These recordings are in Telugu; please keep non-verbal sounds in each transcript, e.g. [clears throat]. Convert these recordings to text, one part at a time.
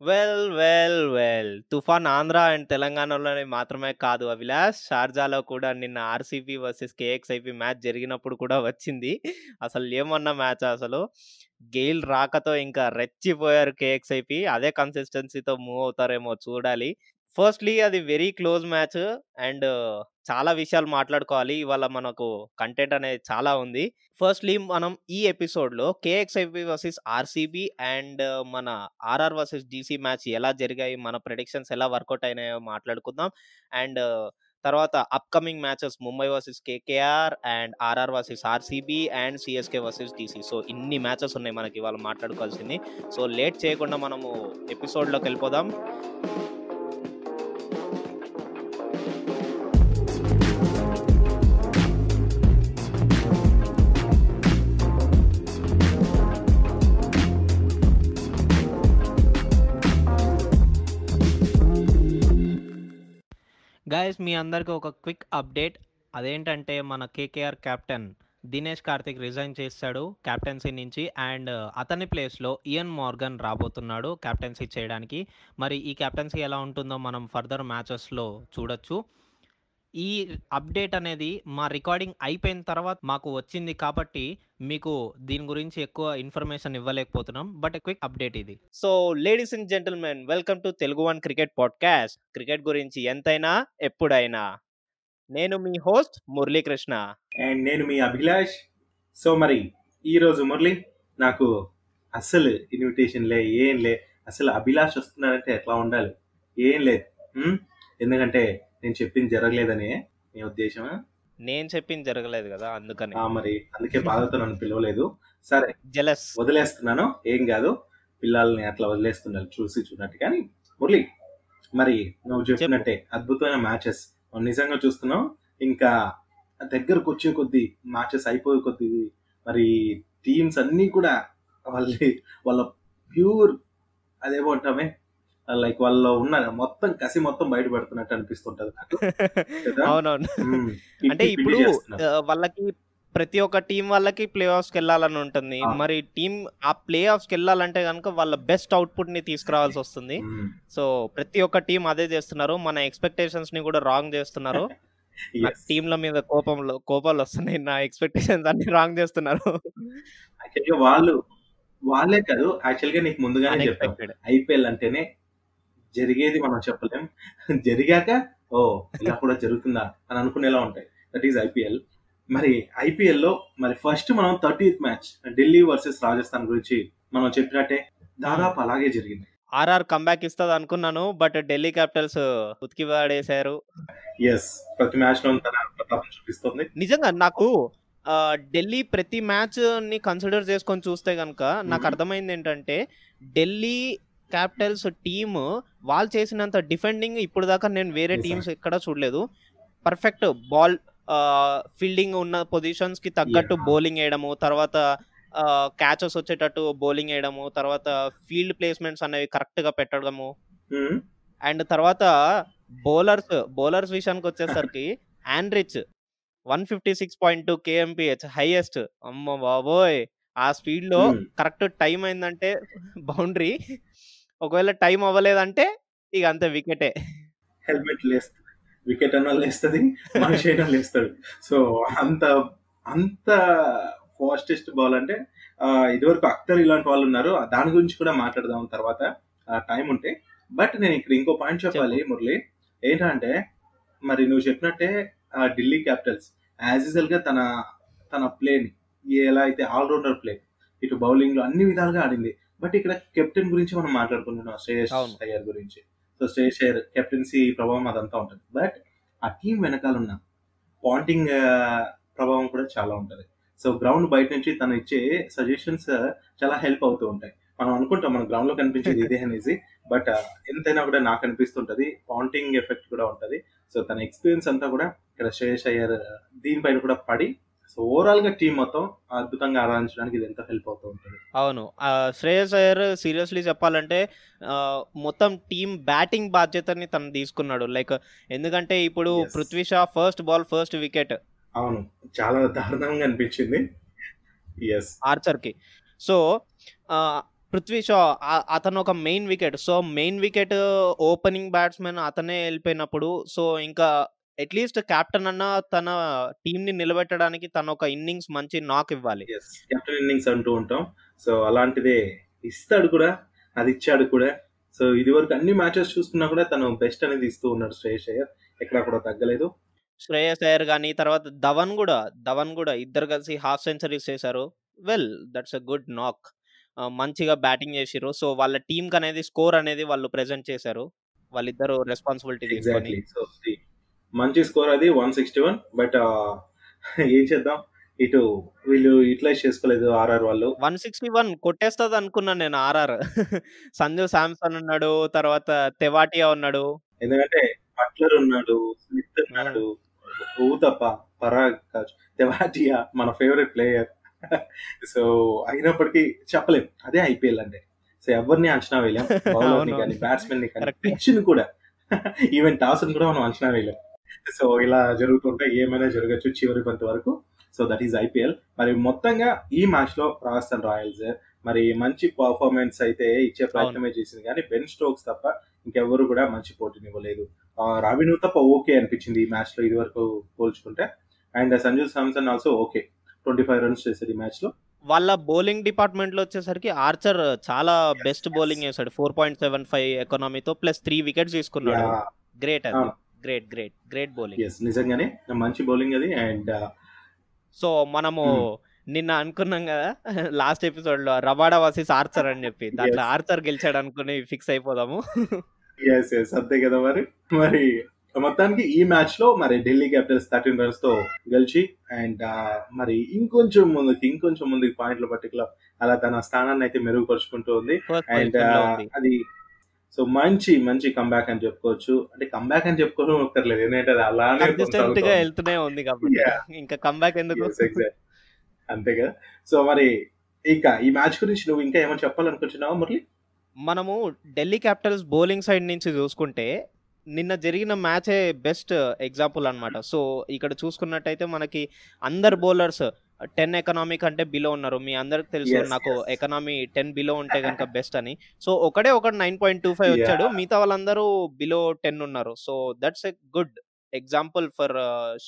Well, well, well. 'తుఫాన్' ఆంధ్ర అండ్ తెలంగాణలోనే మాత్రమే కాదు అభిలాష్. షార్జాలో కూడా నిన్న ఆర్‌సీబీ వర్సెస్ కేఎక్స్‌ఐపీ మ్యాచ్ జరిగినప్పుడు కూడా వచ్చింది. అసలు ఏమన్నా మ్యాచ్ అసలు. గెయిల్ రాకతో ఇంకా రెచ్చిపోయారు కేఎక్స్‌ఐపీ. అదే కన్సిస్టెన్సీతో మూవ్ అవుతారేమో చూడాలి. ఫస్ట్‌లీ అది వెరీ క్లోజ్ మ్యాచ్ అండ్ చాలా విషయాలు మాట్లాడుకోవాలి. ఇవాళ మనకు కంటెంట్ అనేది చాలా ఉంది. ఫస్ట్‌లీ మనం ఈ ఎపిసోడ్‌లో కేఎక్స్‌ఐపీ వర్సెస్ ఆర్‌సీబీ అండ్ మన ఆర్ఆర్ వర్సెస్ డీసీ మ్యాచ్ ఎలా జరిగాయి? మన ప్రెడిక్షన్స్ ఎలా వర్కౌట్ అయినాయో మాట్లాడుకుందాం. అండ్ తర్వాత upcoming matches Mumbai versus KKR and RR versus RCB and CSK versus DC. So, ఇన్ని మ్యాచెస్ ఉన్నాయి మనకి ఇవాళ మాట్లాడుకోవాల్సింది. సో, లేట్ చేయకుండా మనము ఎపిసోడ్‌లోకెళ్ళిపోదాం. గైస్ మీ అందరికి ఒక క్విక్ అప్డేట్. అదేంటంటే మన KKR captain Dinesh Karthik resign చేశాడు కెప్టెన్సీ నుంచి. అండ్ uh, అతని ప్లేస్‌లో ఇయన్ మార్గన్ రాబోతున్నాడు కెప్టెన్సీ చేయడానికి. మరి ఈ కెప్టెన్సీ ఎలా ఉంటుందో మనం ఫర్దర్ మ్యాచెస్‌లో చూడొచ్చు. ఈ అప్డేట్ అనేది మా రికార్డింగ్ అయిపోయిన తర్వాత మాకు వచ్చింది కాబట్టి మీకు దీని గురించి ఎక్కువ ఇన్ఫర్మేషన్ ఇవ్వలేకపోతున్నాం. బట్ క్విక్ అప్డేట్ ఇది. So, ladies and gentlemen welcome to Telugu one cricket podcast. Cricket గురించి ఎంతైనా ఎప్పుడైనా. నేను మీ హోస్ట్ మురళీకృష్ణ. అండ్ నేను మీ అభిలాష్. సో, మరి ఈరోజు మురళి నాకు అస్సలు ఇన్విటేషన్ లే, ఏం లే. అసలు అభిలాష్ వస్తున్నాడంటే ఎట్లా ఉండాలి? ఏం లేదు. ఎందుకంటే నేను చెప్పింది జరగలేదనే నీ ఉద్దేశమా? నేను చెప్పింది జరగలేదు గదా! అందుకని. మరి అందుకే బాధతో నన్ను పిలవలేదు. సరే. జెలస్. వదిలేస్తున్నాను. ఏం గాదు. పిల్లల్ని అట్లా వదిలేస్తుండాలి చూసి చూడనట్టు. కానీ మురళి మరి నువ్వు చెప్పు. చెప్పినట్టే అద్భుతమైన మ్యాచెస్ నిజంగా చూస్తున్నాం. ఇంకా దగ్గరకొచ్చే కొద్దీ మ్యాచెస్ అయిపోయే కొద్దీ మరి టీమ్స్ అన్నీ కూడా వాళ్ళి వాళ్ళ ప్యూర్ అదేమో అంటామే లైక్ వాళ్ళలో ఉన్న మొత్తం కసి మొత్తం బయట పెడుతున్నట్టు అనిపిస్తుంటది? [laughs] అవునవును. [laughs] అంటే ఇప్పుడు వాళ్ళకి ప్రతి ఒక్క టీమ్ వాళ్ళకి ప్లే ఆఫ్స్‌కెళ్ళాలని ఉంటుంది. ఆ! మరి టీమ్ ఆ ప్లే ఆఫ్స్‌కెళ్ళాలంటే గనుక వాళ్ళ బెస్ట్ అవుట్‌పుట్‌ని తీసుకురావాల్సొస్తుంది. హ్మ్. సో, ప్రతి ఒక్క టీమ్ అదే చేస్తున్నారు. మన ఎక్స్‌పెక్టేషన్స్‌ని కూడా రాంగ్ చేస్తున్నారు. [laughs] టీమ్‌ల మీద కోపంలో కోపాలొస్తున్నాయి. నా ఎక్స్‌పెక్టేషన్స్ అన్నీ రాంగ్ చేస్తున్నారు. వాళ్ళు వాళ్ళే కాదు. యాక్చువల్‌గా నీకు ముందుగానే చెప్పాం. అన్‌ఎక్స్‌పెక్టెడ్. ఐపీఎల్ అంటేనే జరిగేది మనం చెప్పలేం. జరిగాక ఓహ్! ఇలా కూడా జరుగుతుందా అని అనుకునేలా ఉంటాయి. That is IPL. మరి ఐపీఎల్‌లో మరి ఫస్ట్ మనం 30థ్ మ్యాచ్ ఢిల్లీ వర్సెస్ రాజస్థాన్ గురించి మనం చెప్పినట్టే. దాదాపు అలాగే జరిగింది. ఆర్ఆర్ కమ్‌బ్యాక్ ఇస్తదనుకున్నాను. బట్ ఢిల్లీ క్యాపిటల్స్ ఉతికి పడేశారు. యెస్. ప్రతి తన ప్రతాపం చూపిస్తుంది. నిజంగా నాకు ఢిల్లీ ప్రతి మ్యాచ్‌ని కన్సిడర్ చేసుకొని చూస్తే గనుక నాకు హుహు. అర్థమైందేంటంటే ఢిల్లీ క్యాపిటల్స్ టీమ్ వాళ్ళు చేసినంత డిఫెండింగ్ ఇప్పటిదాకా నేను వేరే. టీమ్స్ ఎక్కడా చూడలేదు. పర్ఫెక్ట్ బాల్ ఫీల్డింగ్ ఉన్న పొజిషన్స్‌కి తగ్గట్టు యాహ్! బౌలింగ్ ఎయడము. తర్వాత క్యాచెస్ వచ్చేటట్టు బౌలింగ్ ఎయడము. తర్వాత ఫీల్డ్ ప్లేస్‌మెంట్స్ అనేవి కరెక్ట్‌గా పెట్టడము. హ్మ్. అండ్ తర్వాత బౌలర్స్, బౌలర్స్ విషయానికొచ్చేసరికి ఆండ్రిచ్ 156.2 కేఎంపీహెచ్ హైయెస్ట్. అమ్మ బాబోయ్! ఆ స్పీడ్‌లో హ్మ్. కరెక్ట్ టైమ్ అయిందంటే బౌండరీ. ఒకవేళ టైమ్ అవ్వలేదంటే ఇగ అంతే వికెటే. హెల్మెట్ లేస్తది. వికెట్ అన్నా లేస్తది. మనిషి అయినా లేస్తాడు. సో, అంత అంత ఫాస్టెస్ట్ బాల్ అంటే ఇదివరకు అఖ్తర్ ఇలాంటి వాళ్ళు ఉన్నారు. దాని గురించి కూడా మాట్లాడదాం తర్వాత టైం ఉంటే. బట్ నేను ఇక్కడ ఇంకో పాయింట్ చెప్పు. చెప్పాలి మురళి. ఏంటంటే మరి నువ్వు చెప్పినట్టే ఢిల్లీ క్యాపిటల్స్ యాజ్ యూజువల్‌గా తన తన ప్లేని ఎలా అయితే ఆల్ రౌండర్ ప్లే ఇటు బౌలింగ్‌లో అన్ని విధాలుగా ఆడింది. బట్ ఇక్కడ కెప్టెన్ గురించి మనం మాట్లాడుకుంటున్నాం. శ్రేయస్. అయ్యర్ గురించి. సో, శ్రేయస్ అయ్యర్ కెప్టెన్సీ ప్రభావం అదంతా ఉంటది. బట్ ఆ టీమ్ వెనకాలున్న పాంటింగ్ ఆహ్, ప్రభావం కూడా చాలా ఉంటది. సో, గ్రౌండ్ బయట నుంచి తను ఇచ్చే సజెషన్స్ చాలా హెల్ప్ అవుతూ ఉంటాయి. మనం అనుకుంటాం మన గ్రౌండ్‌లో కనిపించేది ఇదే అనేసి. బట్ ఎంతైనా కూడా నాకు అనిపిస్తుంటది. పాంటింగ్ ఎఫెక్ట్ కూడా ఉంటది. సో, తన ఎక్స్‌పీరియన్స్ అంతా కూడా ఇక్కడ శ్రేయస్ అయ్యర్ దీనిపైన కూడా పడి సో, ఓవరాల్‌గా టీమ్ మొత్తం అద్భుతంగా ఆరాధించడానికి ఇది ఎంతో హెల్ప్ అవుతూ ఉంటది. అవును. శ్రేయస్ అయ్యర్ సీరియస్‌లీ చెప్పాలంటే మొత్తం టీమ్ బ్యాటింగ్ బాధ్యతని తను తీసుకున్నాడు. లైక్ ఎందుకంటే ఇప్పుడు. Prithvi Shaw first ball first wicket. అవును. చాలా దారుణంగా అనిపించింది. యెస్. ఆర్చర్‌కి. సో, ఆహ్, పృథ్వీ షా అతను ఒక main wicket so main wicket opening batsmen అతనే వెళ్ళిపోయినప్పుడు సో ఇంకా అట్లీస్ట్ కెప్టెన్ అన్న తన టీం ని నిలబెట్టడానికి తన ఒక ఇన్నింగ్స్ మంచి నాక్ ఇవ్వాలి. కెప్టెన్ ఇన్నింగ్స్ అంటూ ఉంటాం. సో అలాంటిదే ఇస్తాడు కూడా అది ఇచ్చాడు కూడా. సో ఇది వరకు అన్ని మ్యాచెస్ చూసుకున్నా కూడా తను బెస్ట్ అనేది ఇస్తూ ఉన్నాడు శ్రేయస్ అయ్యర్. ఎక్కడ కూడా తగ్గలేదు. శ్రేయస్ అయ్యర్ కానీ తర్వాత ధవన్ కూడా ధవన్ కూడా ఇద్దరు కలిసి హాఫ్ సెంచరీస్ చేశారు. Well that's a good knock మంచిగా బ్యాటింగ్ చేసిర్రు. సో వాళ్ళ టీం కి అనేది స్కోర్ అనేది వాళ్ళు ప్రెజెంట్ చేశారు. వాళ్ళిద్దరు రెస్పాన్సిబిలిటీ తీసుకొని. మంచి స్కోర్ అది వన్ సిక్స్టీ వన్ బట్ ఏం చేద్దాం? ఇటు వీళ్ళు యూటిలైజ్ చేసుకోలేదు ఆర్ఆర్ వాళ్ళు. వన్ సిక్స్టీ వన్ కొట్టేస్తుంది అనుకున్నాను నేను ఆర్ఆర్. సంజు శాంసన్ ఉన్నాడు తర్వాత తెవాటియా ఉన్నాడు. ఎందుకంటే బట్లర్ ఉన్నాడు స్మిత్ ఉన్నాడు ఊతప్ప పరాగ్ కాజ్ తెవాటియా మన ఫేవరెట్ ప్లేయర్. సో అయినప్పటికీ చెప్పలేం. అదే ఐపీఎల్ అంటే. సో ఎవరిని అంచనా వేయలేం. బౌలర్ని అవును. కానీ బ్యాట్స్మెన్ని కానీ. పిచ్ని కూడా. ఈవెన్ టాస్ కూడా మనం అంచనా వేయలేం. సో ఇలా జరుగుతుంటే ఏమైనా జరగచ్చు చివరి కొంత వరకు. సో దట్ ఈస్ ఐపీఎల్ మరి మొత్తంగా ఈ మ్యాచ్లో రాజస్థాన్ రాయల్స్ మరి మంచి పర్ఫార్మెన్స్ అయితే ఇచ్చే ప్రయత్నమే చేసింది. కానీ బెన్ స్టోక్స్ తప్ప ఇంకెవరు కూడా మంచి పోటీనివ్వలేదు. ఆ, రాబిన్ తప్ప ఓకే అనిపించింది ఈ మ్యాచ్లో ఇది వరకు పోల్చుకుంటే. And Sanju Samson also okay twenty five runs చేశాడు ఈ మ్యాచ్లో. వాళ్ళ బౌలింగ్ డిపార్ట్మెంట్లో వచ్చేసరికి ఆర్చర్ చాలా బెస్ట్ బౌలింగ్ చేశాడు. ఫోర్ పాయింట్ సెవెన్ ఫైవ్ ఎకనామీతో ప్లస్ త్రీ వికెట్స్ తీసుకున్నాడు. గ్రేట్ అది. గ్రేట్ గ్రేట్ గ్రేట్ బౌలింగ్ నిజంగానే. మంచి బౌలింగ్ అది. అండ్ సో మనము Hmm. నిన్న అనుకున్నాం కదా లాస్ట్ ఎపిసోడ్లో రబాడా వర్సెస్ ఆర్చర్ అని చెప్పి. దాంట్లో. ఆర్చర్ గెలిచాడు అనుకుని ఫిక్స్ అయిపోదాము. ఎస్ ఎస్ అంతే కదా మరి. మరి మొత్తానికి ఈ మ్యాచ్లో మరి ఢిల్లీ క్యాపిటల్స్ థర్టీన్ రన్స్తో గెలిచి అండ్ మరి ఇంకొంచెం ముందుకి ఇంకొంచెం ముందుకి పాయింట్ల పట్టికలో అలా తన స్థానాన్ని అయితే మెరుగుపరుచుకుంటూ ఉంది. అండ్ ఉంది. అది సో మంచి మంచి కంబ్యాక్ అని చెప్పుకోవచ్చు. అంటే కంబ్యాక్ అని చెప్పుకోవడం ఒక్కర్లేదు. ఎందుకంటే అది అలానే కన్సిస్టెంట్గా వెళ్తూనే ఉంది కాబట్టి. ఇంకా కంబ్యాక్ ఎందుకు. అంతే కదా. సో మరి ఇంకా ఈ మ్యాచ్ గురించి నువ్వు ఇంకా ఏమైనా చెప్పాలనుకుంటున్నావా మురళి? మనము ఢిల్లీ క్యాపిటల్స్ బౌలింగ్ సైడ్ నుంచి చూసుకుంటే నిన్న జరిగిన మ్యాచే బెస్ట్ ఎగ్జాంపుల్ అన్నమాట. సో ఇక్కడ చూసుకున్నట్టయితే మనకి అందరు బౌలర్స్ టెన్ ఎకనామీ కంటే బిలో ఉన్నారు. మీ అందరికి తెలుసు నాకు. ఎకనామీ టెన్ బిలో ఉంటే కనుక బెస్ట్ అని. సో ఒకడే ఒకటి నైన్ పాయింట్ టూ ఫైవ్. వచ్చాడు. మిగతా వాళ్ళందరూ బిలో టెన్ ఉన్నారు. So that's a good example for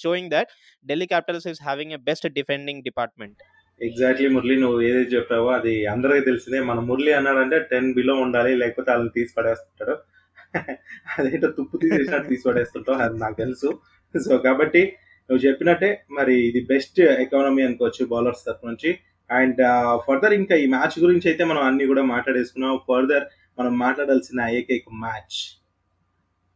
showing that Delhi Capitals is having a best defending department. Exactly Murali. నువ్వు ఏదైతే చెప్పావో అది అందరికీ తెలిసిందే. మన మురళి అన్నాడంటే టెన్ బిలో ఉండాలి లేకపోతే వాళ్ళని తీసి పడేస్తుంటాడు [laughs] అదేంటో తుప్పు తీసేసినట్టు తీసి పడేస్తుంటావు అది నాకు తెలుసు. సో కాబట్టి నువ్వు చెప్పినట్టే మరి ఇది బెస్ట్ ఎకానమీ అనుకోవచ్చు బౌలర్స్ తరఫు నుంచి. అండ్ ఫర్దర్ ఇంకా ఈ మ్యాచ్ గురించి అయితే మనం అన్ని కూడా మాట్లాడేసుకున్నాం. ఫర్దర్ మనం మాట్లాడాల్సిన ఏకైక మ్యాచ్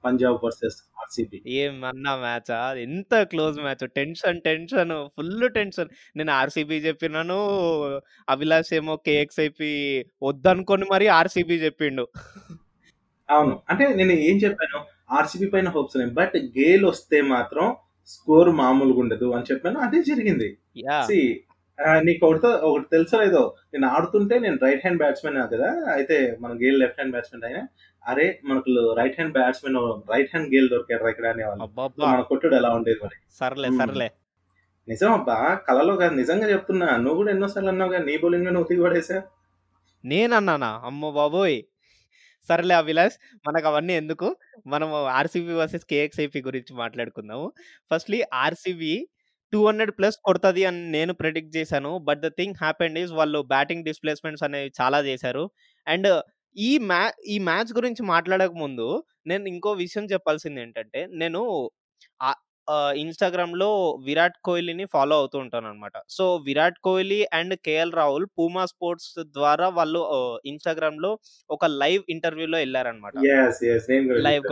పంజాబ్ వర్సెస్ ఆర్సీబీ ఏమన్నా మ్యాచ్ ఎంత close match tension tension full tension నేను ఆర్సీబీ చెప్పినాను. అభిలాష్ ఏమో కేఎక్స్ అయిపి వద్దనుకొని మరి ఆర్సీబీ చెప్పిండు. అవును. అంటే నేను ఏం చెప్పాను? ఆర్సీబీ పైన హోప్స్ ఉన్నాయి. బట్ గేల్ వస్తే మాత్రం స్కోర్ మామూలుగా ఉండదు అని చెప్పాను. అదే జరిగింది. నీకు ఒకటితో ఒకటి తెలుసో లేదో నేను ఆడుతుంటే నేను రైట్ హ్యాండ్ బ్యాట్స్మెన్ కదా అయితే మన గేల్ లెఫ్ట్ హ్యాండ్ బ్యాట్స్మెన్ అయినా అరే మనకు right hand batsmen right hand Gayle దొరికారు ఇక్కడ అనేవాళ్ళు. మన కొట్టుడు ఎలా ఉండేది మరి. సర్లే. సర్లే. నిజం అబ్బా కళలో కాదు నిజంగా చెప్తున్నా నువ్వు కూడా ఎన్నోసార్లు అన్నావు కదా నీ బౌలింగ్ నువ్వు ఉతికి పడేసా నేనన్నానా? అమ్మో బాబోయ్ సరేలే అభిలాష్ మనకు అవన్నీ ఎందుకు? మనం ఆర్సీబీ వర్సెస్ కేఎక్స్ఐపి గురించి మాట్లాడుకుందాము. Firstly RCB two hundred plus కొడుతుంది అని నేను ప్రెడిక్ట్ చేశాను. But the thing happened is వాళ్ళు బ్యాటింగ్ డిస్ప్లేస్మెంట్స్ అనేవి చాలా చేశారు. అండ్ ఈ మ్యా ఈ మ్యాచ్ గురించి మాట్లాడక ముందు నేను ఇంకో విషయం చెప్పాల్సింది ఏంటంటే నేను ఇన్స్టాగ్రామ్లో విరాట్ కోహ్లీని ఫాలో అవుతూ ఉంటాను అనమాట so Virat Kohli and KL Rahul Puma Sports ద్వారా వాళ్ళు ఇన్స్టాగ్రామ్లో ఒక లైవ్ ఇంటర్వ్యూలో వెళ్ళారనమాట నేను లైవ్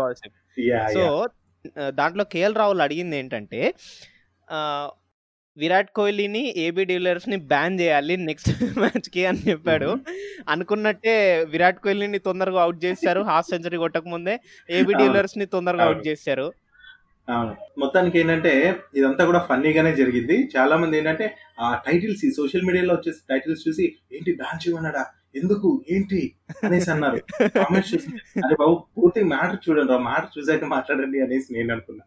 యా సో దాంట్లో కేఎల్ రాహుల్ అడిగింది ఏంటంటే విరాట్ కోహ్లీని ఏబీ డీలర్స్ని బ్యాన్ చేయాలి నెక్స్ట్ [laughs] మ్యాచ్కి అని చెప్పాడు. అనుకున్నట్టే విరాట్ కోహ్లీని తొందరగా అవుట్ చేశారు. [laughs] హాఫ్ సెంచరీ కొట్టక ముందే ఏబీ అవును. డీలర్స్ని తొందరగా అవుట్ అవును. చేశారు. అవును. మొత్తానికి ఏంటంటే ఇదంతా కూడా ఫన్నీగానే జరిగింది. చాలా మంది ఏంటంటే ఆ టైటిల్స్ ఈ సోషల్ మీడియాలో వచ్చేసి టైటిల్స్ చూసి ఏంటి బ్యాన్ చేయమన్నాడా ఎందుకు? ఏంటి? అనేసి అన్నారు. కామెంట్స్ చూసి అరే బాబు పూర్తి మ్యాటర్ చూడండి మ్యాటర్ చూసాక మాట్లాడండి అనేసి నేను అనుకున్నా.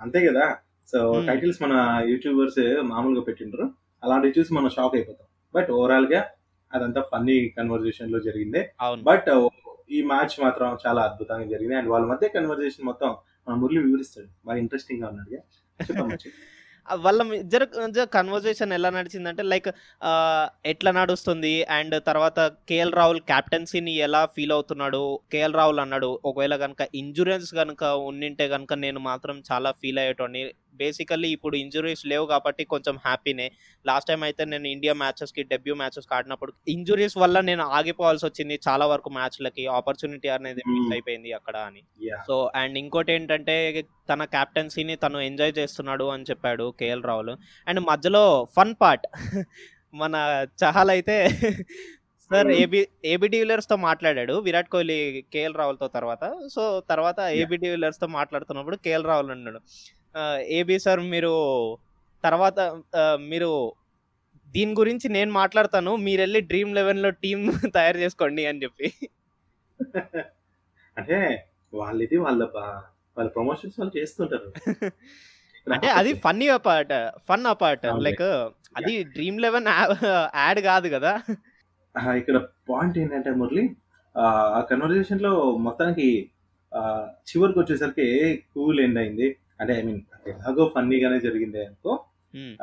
అంతే కదా? So Hmm. టైటిల్స్ మన యూట్యూబర్స్ మామూలుగా పెట్టిండ్రు. అలాంటివి చూసి మనం షాక్ అయిపోతాం. బట్ ఓవరాల్గా అదంతా ఫన్నీ కన్వర్జేషన్లో జరిగిందే బట్ ఈ మ్యాచ్ మాత్రం చాలా అద్భుతంగా జరిగింది. అండ్ వాళ్ళ మధ్య కన్వర్జేషన్ మొత్తం మన మురళి వివరిస్తాడు. బాగా ఇంట్రెస్టింగ్గా ఉన్నాడు వాళ్ళ ఇద్దరు కన్వర్జేషన్ ఎలా నడిచిందంటే లైక్ ఎట్లా నడుస్తుంది? అండ్ తర్వాత కేఎల్ రాహుల్ క్యాప్టెన్సీని ఎలా ఫీల్ అవుతున్నాడు? కేఎల్ రాహుల్ అన్నాడు ఒకవేళ కనుక ఇంజురీస్ కనుక ఉండింటే కనుక నేను మాత్రం చాలా ఫీల్ అయ్యేటోని బేసికల్లీ ఇప్పుడు ఇంజురీస్ లేవు కాబట్టి కొంచెం హ్యాపీనే లాస్ట్ టైం అయితే నేను ఇండియా మ్యాచెస్కి డెబ్యూ మ్యాచెస్ ఆడినప్పుడు ఇంజురీస్ వల్ల నేను ఆగిపోవాల్సి వచ్చింది చాలా వరకు మ్యాచ్లకి ఆపర్చునిటీ అనేది మిస్ Hmm. అయిపోయింది అక్కడ అని. సో అండ్ ఇంకోటి ఏంటంటే తన క్యాప్టెన్సీని తను ఎంజాయ్ చేస్తున్నాడు అని చెప్పాడు కేఎల్ రాహుల్. అండ్ మధ్యలో ఫన్ పార్ట్ [laughs] మన చహల్ అయితే సార్. ఏబి ఏబి డివిలర్స్తో మాట్లాడాడు. విరాట్ కోహ్లీ కేఎల్ రాహుల్తో తర్వాత. సో తర్వాత ఏబి డివిలర్స్తో మాట్లాడుతున్నప్పుడు కేఎల్ రాహుల్ అన్నాడు. ఏబి సార్ మీరు తర్వాత మీరు దీని గురించి నేను మాట్లాడతాను. మీరు వెళ్ళి డ్రీమ్ లెవెన్లో టీం [laughs] తయారు చేసుకోండి అని చెప్పి. [laughs] అంటే వాళ్ళది వాళ్ళ వాళ్ళ ప్రమోషన్స్ వాళ్ళు చేస్తుంటారు. [laughs] అంటే అది funny apart fun apart. Like అది డ్రీమ్ లెవెన్ యాడ్ కాదు కదా. ఇక్కడ పాయింట్ ఏంటంటే మురళి ఆ, కన్వర్జేషన్లో మొత్తానికి చివరికి వచ్చేసరికి కూల్ ఎండ్ అయింది. అంటే ఐ మీన్ ఎలాగో ఫన్నీగానే జరిగింది అనుకో Hmm.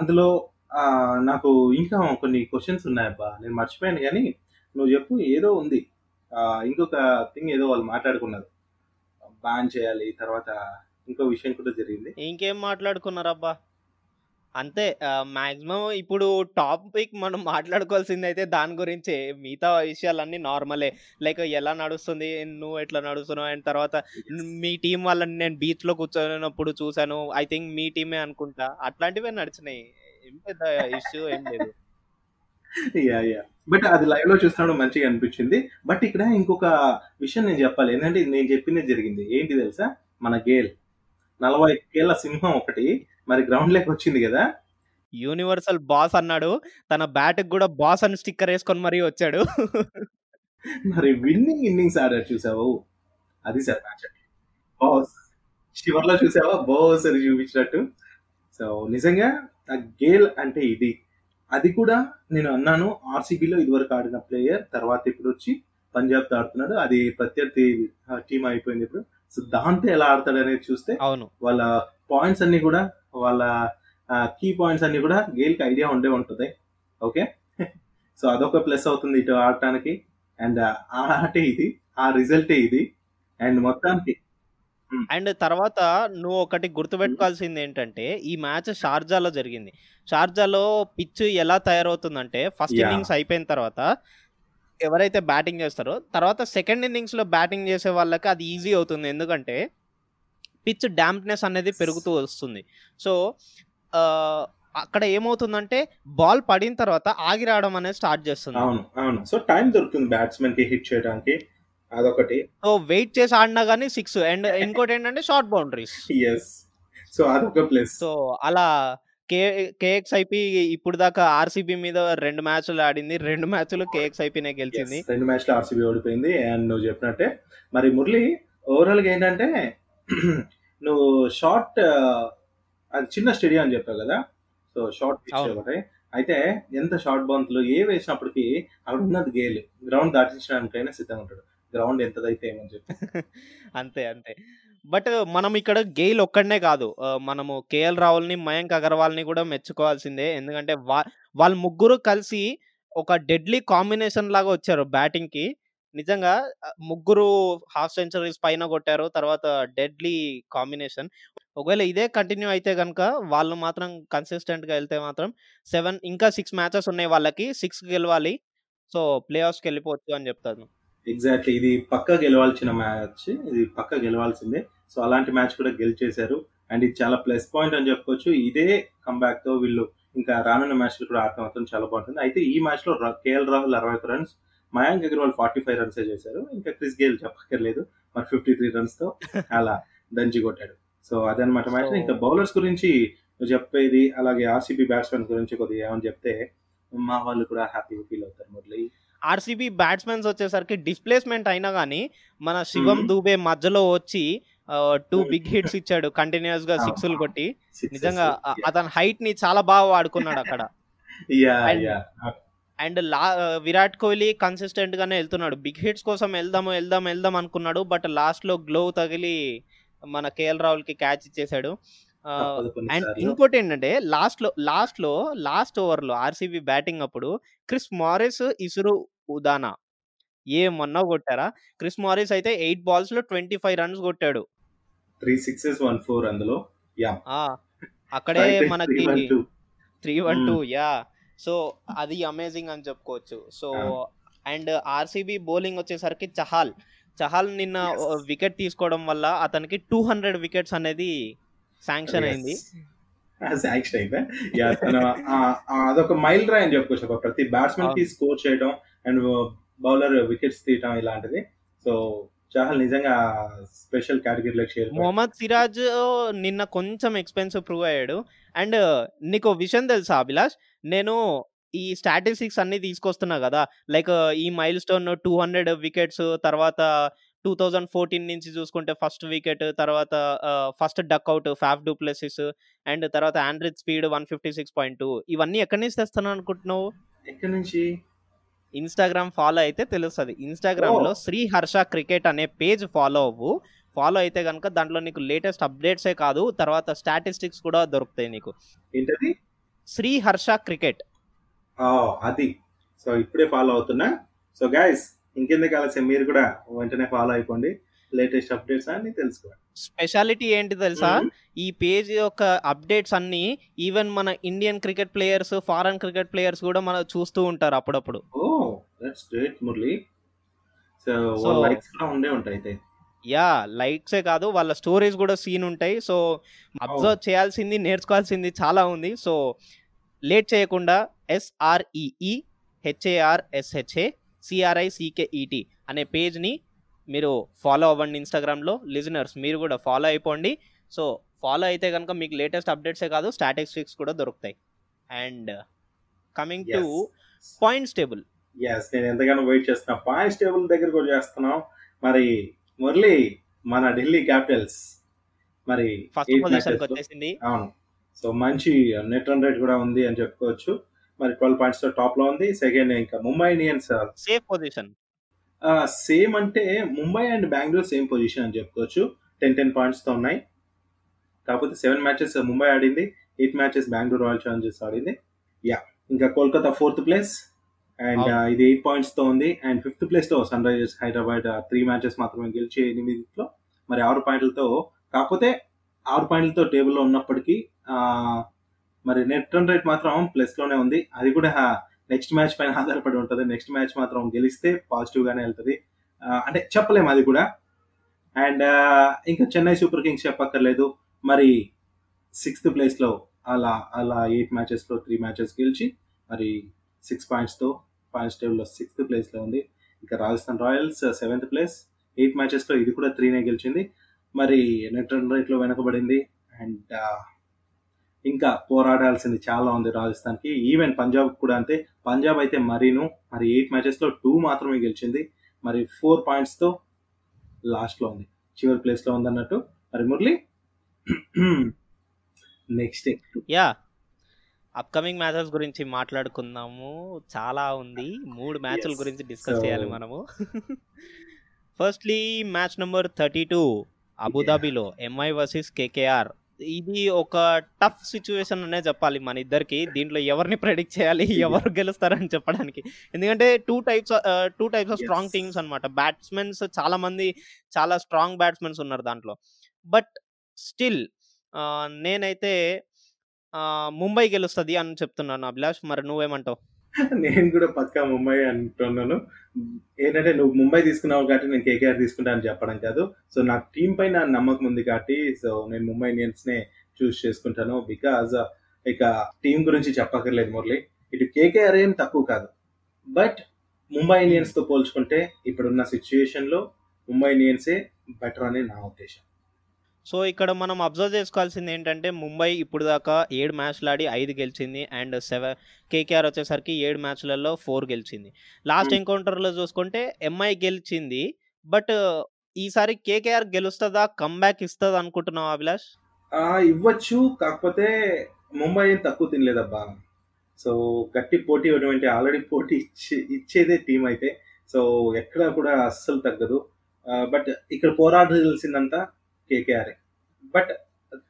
అందులో ఆ, నాకు ఇంకా కొన్ని క్వశ్చన్స్ ఉన్నాయబ్బా. నేను మర్చిపోయాను కానీ నువ్వు చెప్పు ఏదో ఉంది. ఆ, ఇంకొక థింగ్ ఏదో వాళ్ళు మాట్లాడుకున్నారు. బ్యాన్ చేయాలి తర్వాత ఇంకో విషయం కూడా జరిగింది. ఇంకేం మాట్లాడుకున్నారబ్బా? అంతే. మాక్సిమం ఇప్పుడు టాపిక్ మనం మాట్లాడుకోవాల్సింది అయితే దాని గురించే. మిగతా విషయాలన్నీ నార్మలే. లైక్ ఎలా నడుస్తుంది నువ్వు ఎట్లా నడుస్తున్నావు అండ్ తర్వాత మీ టీం వాళ్ళని నేను బీచ్లో కూర్చోనప్పుడు చూసాను ఐ థింక్ మీ టీమే అనుకుంటా. అట్లాంటివే నడిచినాయి. ఏం పెద్ద ఇష్యూ ఏం లేదు. Yeah yeah. బట్ అది లైవ్లో చూస్తున్నాడు మంచిగా అనిపించింది. బట్ ఇక్కడ ఇంకొక విషయం నేను చెప్పాలి. ఏంటంటే నేను చెప్పిందే జరిగింది. ఏంటి తెలుసా? మన గేల్. నలభై కేళ్ళ సింహం ఒకటి. మరి గ్రౌండ్ లేక వచ్చింది కదా? యూనివర్సల్ బాస్ అన్నాడు. తన బ్యాట్ కూడా బాస్ అని స్టిక్కర్ వేసుకొని మరీ వచ్చాడు. మరి విన్నింగ్ ఇన్నింగ్స్ ఆడారు చూసావు? అది సార్ మ్యాచ్ బాస్ చివర్లో చూసావా? బాస్ అని చూపించినట్టు. సో నిజంగా ఆ గేల్ అంటే ఇది. అది కూడా నేను అన్నాను ఆర్సీబీలో ఇదివరకు ఆడిన ప్లేయర్ తర్వాత ఇప్పుడు వచ్చి పంజాబ్ ఆడుతున్నాడు. అది ప్రత్యర్థి టీం అయిపోయింది ఇప్పుడు. సో దాంతో ఎలా ఆడతాడు అనేది చూస్తే అవును. వాళ్ళ పాయింట్స్ అన్ని కూడా వాళ్ళ కీ పాయింట్స్ అన్ని కూడా గేల్కి ఐడియా ఉండే ఉంటుంది. ఓకే సో అదొక ప్లస్ అవుతుంది ఇటు ఆడటానికి. అండ్ ఆ ఆటే ఇది ఆ రిజల్టే ఇది. అండ్ మొత్తానికి అండ్ తర్వాత నువ్వు ఒకటి గుర్తుపెట్టుకోవాల్సింది ఏంటంటే ఈ మ్యాచ్ షార్జాలో జరిగింది. షార్జాలో పిచ్ ఎలా తయారవుతుందంటే ఫస్ట్. ఇన్నింగ్స్ అయిపోయిన తర్వాత ఎవరైతే బ్యాటింగ్ చేస్తారో తర్వాత సెకండ్ ఇన్నింగ్స్లో బ్యాటింగ్ చేసే వాళ్ళకి అది ఈజీ అవుతుంది. ఎందుకంటే పిచ్ డాంప్నెస్ అనేది పెరుగుతూ వస్తుంది. సో అక్కడ ఏమవుతుందంటే బాల్ పడిన తర్వాత ఆగి రావడం అనేది స్టార్ట్ చేస్తుంది. అవును అవును. సో టైం దొరుకుతుంది బ్యాట్స్మెన్కి హిట్ చేయడానికి. అదొకటి. సో వెయిట్ చేసి ఆడినా కానీ సిక్స్ అండ్ ఇంకోటి ఏంటంటే షార్ట్ బౌండరీస్ ఎస్ సో అదొక ప్లస్ సో అలా కే కేఎక్స్ఐపి ఇప్పుడు దాకా ఆర్సీబీ మీద రెండు మ్యాచ్లు ఆడింది. రెండు మ్యాచ్లు కేఎక్స్ఐపీనే గెలిచింది. రెండు మ్యాచ్లో ఆర్సీబీ ఓడిపోయింది. అండ్ నువ్వు చెప్పినట్టే మరి మురళి ఓవరాల్గా ఏంటంటే [clears throat] నువ్వు షార్ట్ అది చిన్న స్టేడియం అని చెప్పావు కదా? So short pitch. ఒకటి. అయితే ఎంత షార్ట్ బౌన్స్లు ఏ వేసినప్పటికీ అక్కడ ఉన్నది గేల్. గ్రౌండ్ దాటించడానికైనా సిద్ధంగా ఉంటాడు. గ్రౌండ్ ఎంతదైతే ఏమని చెప్పి. [laughs] అంతే అంతే. బట్ మనం ఇక్కడ గెయిల్ ఒక్కడనే కాదు. మనము కేఎల్ రాహుల్ని మయాంక్ అగర్వాల్ని కూడా మెచ్చుకోవాల్సిందే. ఎందుకంటే వా వాళ్ళ ముగ్గురు కలిసి ఒక డెడ్లీ కాంబినేషన్ లాగా వచ్చారు బ్యాటింగ్కి. నిజంగా ముగ్గురు హాఫ్ సెంచరీస్ పైన కొట్టారు తర్వాత డెడ్లీ కాంబినేషన్. ఒకవేళ ఇదే కంటిన్యూ అయితే కనుక వాళ్ళు మాత్రం కన్సిస్టెంట్గా వెళ్తే మాత్రం సెవెన్ ఇంకా సిక్స్ మ్యాచెస్ ఉన్నాయి వాళ్ళకి సిక్స్ గెలవాలి. సో ప్లే ఆఫ్స్కి వెళ్ళిపోవచ్చు అని చెప్తాను. ఎగ్జాక్ట్లీ ఇది పక్క గెలవాల్సిన మ్యాచ్. ఇది పక్క గెలవాల్సిందే. సో అలాంటి మ్యాచ్ కూడా గెలిచేశారు. అండ్ ఇది చాలా ప్లస్ పాయింట్ అని చెప్పుకోవచ్చు. ఇదే కంబ్యాక్తో వీళ్ళు ఇంకా రానున్న మ్యాచ్ కూడా ఆడటం మాత్రం చాలా బాగుంటుంది. అయితే ఈ మ్యాచ్లో కేఎల్ రాహుల్ అరవై ఒక runs Mayank Agarwal forty five runs చేశారు. ఇంకా క్రిస్ గేల్ చెప్పక్కర్లేదు. మరి ఫిఫ్టీ త్రీ రన్స్తో అలా దంచి కొట్టాడు. సో అదనమాట మ్యాచ్. ఇంకా బౌలర్స్ గురించి చెప్పేది అలాగే ఆర్సీబీ బ్యాట్స్మెన్ గురించి కొద్దిగా ఏమని చెప్తే మా వాళ్ళు కూడా హ్యాపీగా ఫీల్ అవుతారు మురళి. ఆర్సీబీ బ్యాట్స్మెన్స్ వచ్చేసరికి డిస్ప్లేస్మెంట్ అయినా కానీ మన శివం Mhm. దూబే మధ్యలో వచ్చి టూ. బిగ్ హిట్స్ ఇచ్చాడు కంటిన్యూస్గా. [laughs] సిక్స్లు కొట్టి. [laughs] నిజంగా అతని హైట్ని చాలా బాగా వాడుకున్నాడు అక్కడ [laughs] అండ్ లా విరాట్ కోహ్లీ కన్సిస్టెంట్ గానే వెళ్తున్నాడు బిగ్ హిట్స్ కోసం వెళ్దాము వెళ్దాం వెళ్దాం అనుకున్నాడు బట్ లాస్ట్లో గ్లో తగిలి మన కేఎల్ రాహుల్కి క్యాచ్ ఇచ్చేసాడు అండ్ ఇంకోటి ఏంటంటే లాస్ట్లో లాస్ట్లో లాస్ట్ ఓవర్లో ఆర్సీబీ బ్యాటింగ్ అప్పుడు క్రిస్ మారిస్ ఇసురు ఉదానా. ఏమన్నా కొట్టారా? క్రిస్ మారిస్ అయితే ఎయిట్ బాల్స్లో ట్వంటీ ఫైవ్ రన్స్ కొట్టాడు. త్రీ సిక్సెస్ వన్ ఫోర్ అందులో. అక్కడే మనకి 312. Three one. Two yeah. So అది అమేజింగ్ అని చెప్పుకోవచ్చు. సో. అండ్ ఆర్సీబీ బౌలింగ్ వచ్చేసరికి చహాల్. చహాల్ నిన్న. వికెట్ తీసుకోవడం వల్ల అతనికి టూ హండ్రెడ్ వికెట్స్ అనేది శాంక్షన్ అయింది. శాంక్షన్ అయితే అదొక మైల్ రా అని చెప్పుకోవచ్చు. ఒక ప్రతి బ్యాట్స్మెన్కి స్కోర్ చేయడం అండ్ బౌలర్ వికెట్స్ తీయటం ఇలాంటిది. సో చాహల్ నిజంగా స్పెషల్ కేటగిరీలోకి చేరు మొహమ్మద్ సిరాజ్ నిన్న కొంచెం ఎక్స్పెన్సివ్ ప్రూవ్ అయ్యాడు. అండ్ నీకు ఓ విషయం తెలుసా అభిలాష్? నేను ఈ స్టాటిస్టిక్స్ అన్ని తీసుకొస్తున్నా కదా. లైక్ ఈ milestone two hundred wickets తర్వాత టూ థౌజండ్ ఫోర్టీన్ నుంచి చూసుకుంటే ఫస్ట్ వికెట్ తర్వాత first duck out Faf du Plessis and తర్వాత Anrich speed one fifty six point two. ఇవన్నీ ఎక్కడి నుంచి తెస్తాను అనుకుంటున్నావు ఎక్కడి నుంచి? ఇన్స్టాగ్రామ్ ఫాలో అయితే తెలుస్తుంది. ఇన్స్టాగ్రామ్లో. శ్రీ హర్ష క్రికెట్ అనే పేజ్ ఫాలో అవ్వు. ఫాలో అయితే కనుక దాంట్లో నీకు లేటెస్ట్ అప్డేట్సే కాదు తర్వాత స్టాటిస్టిక్స్ కూడా దొరుకుతాయి నీకు. ఏంటది? శ్రీ హర్ష క్రికెట్ అది. సో ఇప్పుడే ఫాలో అవుతున్నా. సో గైస్ ఇంకెందుకు ఆలస్యం? మీరు కూడా వెంటనే ఫాలో అయిపోండి. లేటెస్ట్ అప్డేట్స్ అన్ని తెలుసుకోండి. స్పెషాలిటీ ఏంటి తెలుసా? ఈ పేజ్ యొక్క అప్డేట్స్ అన్ని ఈవెన్ మన Indian cricket players foreign cricket players కూడా మనం చూస్తూ ఉంటారు అప్పుడప్పుడు. ఓ that's great Murali. So likes కూడా ఉండే ఉంటాయి అయితే. యా లైక్సే కాదు వాళ్ళ స్టోరీస్ కూడా సీన్ ఉంటాయి. సో అబ్జర్వ్ చేయాల్సింది నేర్చుకోవాల్సింది చాలా ఉంది. సో లేట్ చేయకుండా S R E E H A R S H A C R I C K E T అనే పేజ్ని మీరు ఫాలో అవ్వండి ఇన్స్టాగ్రామ్లో లిజనర్స్ మీరు కూడా ఫాలో అయిపోండి. సో ఫాలో అయితే కనుక మీకు లేటెస్ట్ అప్డేట్సే కాదు స్టాటిస్టిక్స్ కూడా దొరుకుతాయి. And coming to points table yes నేను ఎంతగానో వెయిట్ చేస్తున్నా. పాయింట్స్ టేబుల్ దగ్గరకు కూడా చేస్తున్నాం. మరి మురళి మన ఢిల్లీ క్యాపిటల్స్ మరి ఫస్ట్ పొజిషన్కి వచ్చేసింది. అవును. సో మంచి నెట్ రన్ రేట్ కూడా ఉంది అని చెప్పుకోవచ్చు. మరి ట్వెల్వ్ పాయింట్స్తో టాప్లో ఉంది. సెకండ్ ఇంకా Mumbai Indians. Safe position same అంటే Mumbai and Bengaluru same position అని చెప్పుకోవచ్చు. టెన్ టెన్ పాయింట్స్తో ఉన్నాయి. కాకపోతే సెవెన్ మ్యాచెస్ ముంబై ఆడింది. Eight matches Bengaluru Royal Challengers ఆడింది. యా ఇంకా కోల్కతా ఫోర్త్ ప్లేస్. అండ్. ఇది ఎయిట్ పాయింట్స్తో ఉంది. అండ్ ఫిఫ్త్ ప్లేస్లో Sunrisers Hyderabad three matches మాత్రమే గెలిచి ఎనిమిదిలో మరి ఆరు పాయింట్లతో. కాకపోతే ఆరు పాయింట్లతో టేబుల్లో ఉన్నప్పటికీ మరి నెట్ రన్ రేట్ మాత్రం ప్లస్లోనే ఉంది. అది కూడా నెక్స్ట్ మ్యాచ్ పైన ఆధారపడి ఉంటుంది. నెక్స్ట్ మ్యాచ్ మాత్రం గెలిస్తే పాజిటివ్ గానే వెళ్తుంది. అంటే చెప్పలేము అది కూడా. అండ్ ఇంకా చెన్నై సూపర్ కింగ్స్ చెప్పక్కర్లేదు. మరి సిక్స్త్ ప్లేస్లో అలా అలా ఎయిట్ మ్యాచెస్లో త్రీ మ్యాచెస్ గెలిచి మరి సిక్స్ పాయింట్స్తో పాయింట్స్ టేబుల్లో సిక్స్త్ ప్లేస్లో ఉంది. ఇంకా Rajasthan Royals seventh place eight మ్యాచెస్లో ఇది కూడా త్రీనే గెలిచింది. మరి నెట్ రన్ రేట్లో వెనకబడింది. అండ్ ఇంకా పోరాడాల్సింది చాలా ఉంది రాజస్థాన్కి ఈవెన్ పంజాబ్ కూడా అంతే. పంజాబ్ అయితే మరీను. మరి ఎయిట్ మ్యాచెస్లో టూ మాత్రమే గెలిచింది. మరి ఫోర్ పాయింట్స్తో లాస్ట్లో ఉంది. చివరి ప్లేస్లో ఉంది అన్నట్టు మరి Murali [clears throat] next yeah upcoming matches గురించి మాట్లాడుకుందాము. చాలా ఉంది. మూడు మ్యాచ్ల. గురించి డిస్కస్ చేయాలి మనము. Firstly match number thirty two అబుదాబిలో MI versus KKR ఇది ఒక టఫ్ సిచ్యువేషన్ అనే చెప్పాలి మన ఇద్దరికి. దీంట్లో ఎవరిని ప్రెడిక్ట్ చేయాలి [laughs] ఎవరు గెలుస్తారని చెప్పడానికి. ఎందుకంటే two types two types of. Strong teams అనమాట బ్యాట్స్మెన్స్ చాలా మంది చాలా స్ట్రాంగ్ బ్యాట్స్మెన్స్ ఉన్నారు దాంట్లో. బట్ స్టిల్ నేనైతే ఆ, ముంబై గెలుస్తుంది అని చెప్తున్నాను అభిలాష్. మరి నువ్వేమంటావు? [laughs] నేను కూడా పక్కా ముంబై అంటున్నాను. ఏంటంటే నువ్వు ముంబై తీసుకున్నావు కాబట్టి నేను కేకేఆర్ తీసుకుంటా అని చెప్పడం కాదు. సో నాకు టీం పైన నమ్మకం ఉంది కాబట్టి సో నేను ముంబై ఇండియన్స్ నే చూస్ చేసుకుంటాను. బికాజ్ ఇక టీం గురించి చెప్పక్కర్లేదు మురళి. ఇటు కేకేఆర్ ఏం తక్కువ కాదు. బట్ ముంబై ఇండియన్స్తో పోల్చుకుంటే ఇప్పుడున్న సిచ్యుయేషన్లో ముంబై ఇండియన్సే బెటర్ అని నా ఉద్దేశం. సో ఇక్కడ మనం అబ్జర్వ్ చేసుకోవాల్సింది ఏంటంటే ముంబై ఇప్పుడు దాకా ఏడు మ్యాచ్లు ఆడి ఐదు గెలిచింది అండ్ సెవెన్ కేకేఆర్ వచ్చేసరికి ఏడు మ్యాచ్లలో ఫోర్ గెలిచింది. Last Hmm. ఎన్కౌంటర్లో చూసుకుంటే ఎంఐ గెలిచింది బట్ ఈసారి కేకేఆర్ గెలుస్తుందా కమ్బ్యాక్ ఇస్తుంది అనుకుంటున్నావు అభిలాష్? ఇవ్వచ్చు కాకపోతే ముంబై ఏం తక్కువ తినలేదబ్బా. సో గట్టి పోటీ ఇవ్వడం ఆల్రెడీ పోటీ ఇచ్చే ఇచ్చేదే టీం అయితే. సో ఎక్కడ కూడా అస్సలు తగ్గదు. బట్ ఇక్కడ పోరాడాల్సిందంతా కేకేఆర్ బట్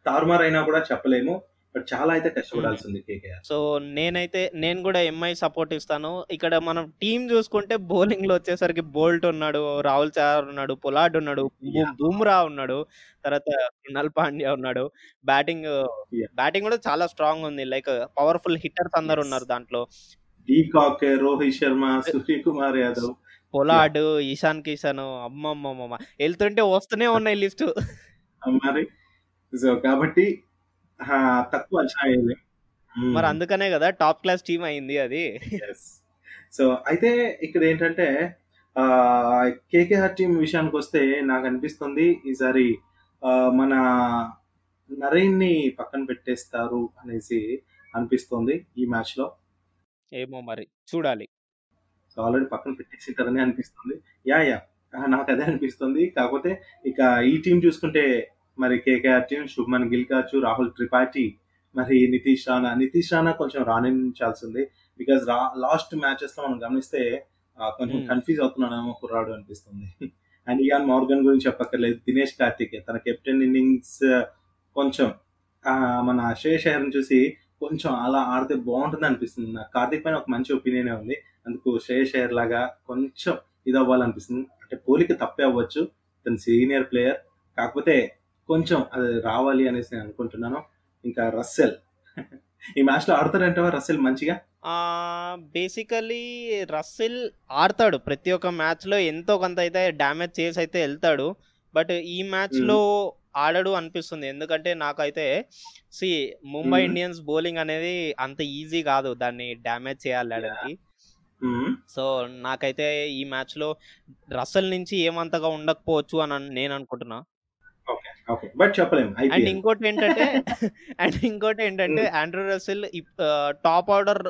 తారుమార్ అయినా కూడా చెప్పలేము. బట్ చాలా అయితే కష్టపడాల్సింది కేకేఆర్. సో నేనైతే నేను కూడా ఎంఐ సపోర్ట్ ఇస్తాను. ఇక్కడ మనం టీం చూసుకుంటే బౌలింగ్లో వచ్చేసరికి బోల్ట్ ఉన్నాడు రాహుల్ చార్ ఉన్నాడు పొలాడ్ ఉన్నాడు. బూమ్రా ఉన్నాడు తర్వాత కృణాల్ పాండ్యా ఉన్నాడు. బ్యాటింగ్. బ్యాటింగ్ కూడా చాలా స్ట్రాంగ్ ఉంది. లైక్ పవర్ఫుల్ హిట్టర్స్ అందరు. ఉన్నారు దాంట్లో. De Kock Rohit Sharma Suryakumar Yadav Pollard Ishan Kishan అమ్మమ్మమ్మ వెళ్తుంటే వస్తూనే ఉన్నాయి లిస్ట్. మరి? సో కాబట్టి తక్కువ అంచనా వేయలేం. మరి అందుకనే కదా టాప్ క్లాస్ టీం అయింది అది. సో అయితే ఇక్కడ ఏంటంటే కేకేఆర్ టీం విషయానికి వస్తే నాకు అనిపిస్తుంది ఈసారి మన నరేన్ని పక్కన పెట్టేస్తారు అనేసి అనిపిస్తుంది ఈ మ్యాచ్లో ఏమో మరి చూడాలి. సో ఆల్రెడీ పక్కన పెట్టేసింటారని అనిపిస్తుంది. Yeah yeah. నాకు అదే అనిపిస్తుంది. కాకపోతే ఇక ఈ టీం చూసుకుంటే మరి కేకేఆర్ టీం శుభ్మన్ గిల్ కావచ్చు రాహుల్ త్రిపాఠి మరి నితీష్ రాణా. నితీష్ రాణా కొంచెం రాణించాల్సింది. బికాజ్ లాస్ట్ మ్యాచెస్లో మనం గమనిస్తే కొంచెం Hmm. కన్ఫ్యూజ్ అవుతున్నాడేమో కుర్రాడు అనిపిస్తుంది. అండ్ ఇయాన్ మార్గన్ గురించి చెప్పక్కర్లేదు. దినేష్ కార్తిక్ తన కెప్టెన్ ఇన్నింగ్స్ కొంచెం మన శ్రేయస్ అయ్యర్ని చూసి కొంచెం అలా ఆడితే బాగుంటుంది అనిపిస్తుంది నాకు కార్తిక్ పైన ఒక మంచి ఒపీనియన్ ఉంది. అందుకు శ్రేయస్ అయ్యర్ లాగా కొంచెం ఇది అవ్వాలనిపిస్తుంది అంటే పోలిక తప్పే అవ్వచ్చు. తన సీనియర్ ప్లేయర్. కాకపోతే కొంచెం అది రావాలి అనేసి నేను అనుకుంటున్నాను. ఇంకా రస్సెల్. ఈ మ్యాచ్లో ఆడతారంటే రస్సెల్ మంచిగా? బేసికలీ రస్సెల్ ఆడతాడు. ప్రతి ఒక్క మ్యాచ్లో ఎంతో కొంత అయితే డ్యామేజ్ చేసి అయితే వెళ్తాడు. బట్ ఈ మ్యాచ్లో ఆడడు అనిపిస్తుంది. ఎందుకంటే నాకైతే సి ముంబై. ఇండియన్స్ బౌలింగ్ అనేది అంత ఈజీ కాదు దాన్ని డ్యామేజ్ చేయాలి. సో నాకైతే ఈ మ్యాచ్లో రస్సెల్ నుంచి ఏమంతగా ఉండకపోవచ్చు అని నేను అనుకుంటున్నా. బట్ చెప్పలేము అండ్ ఇంకోటి ఏంటంటే [laughs] అండ్ ఇంకోటి ఏంటంటే ఆండ్రూ రసెల్ టాప్ ఆర్డర్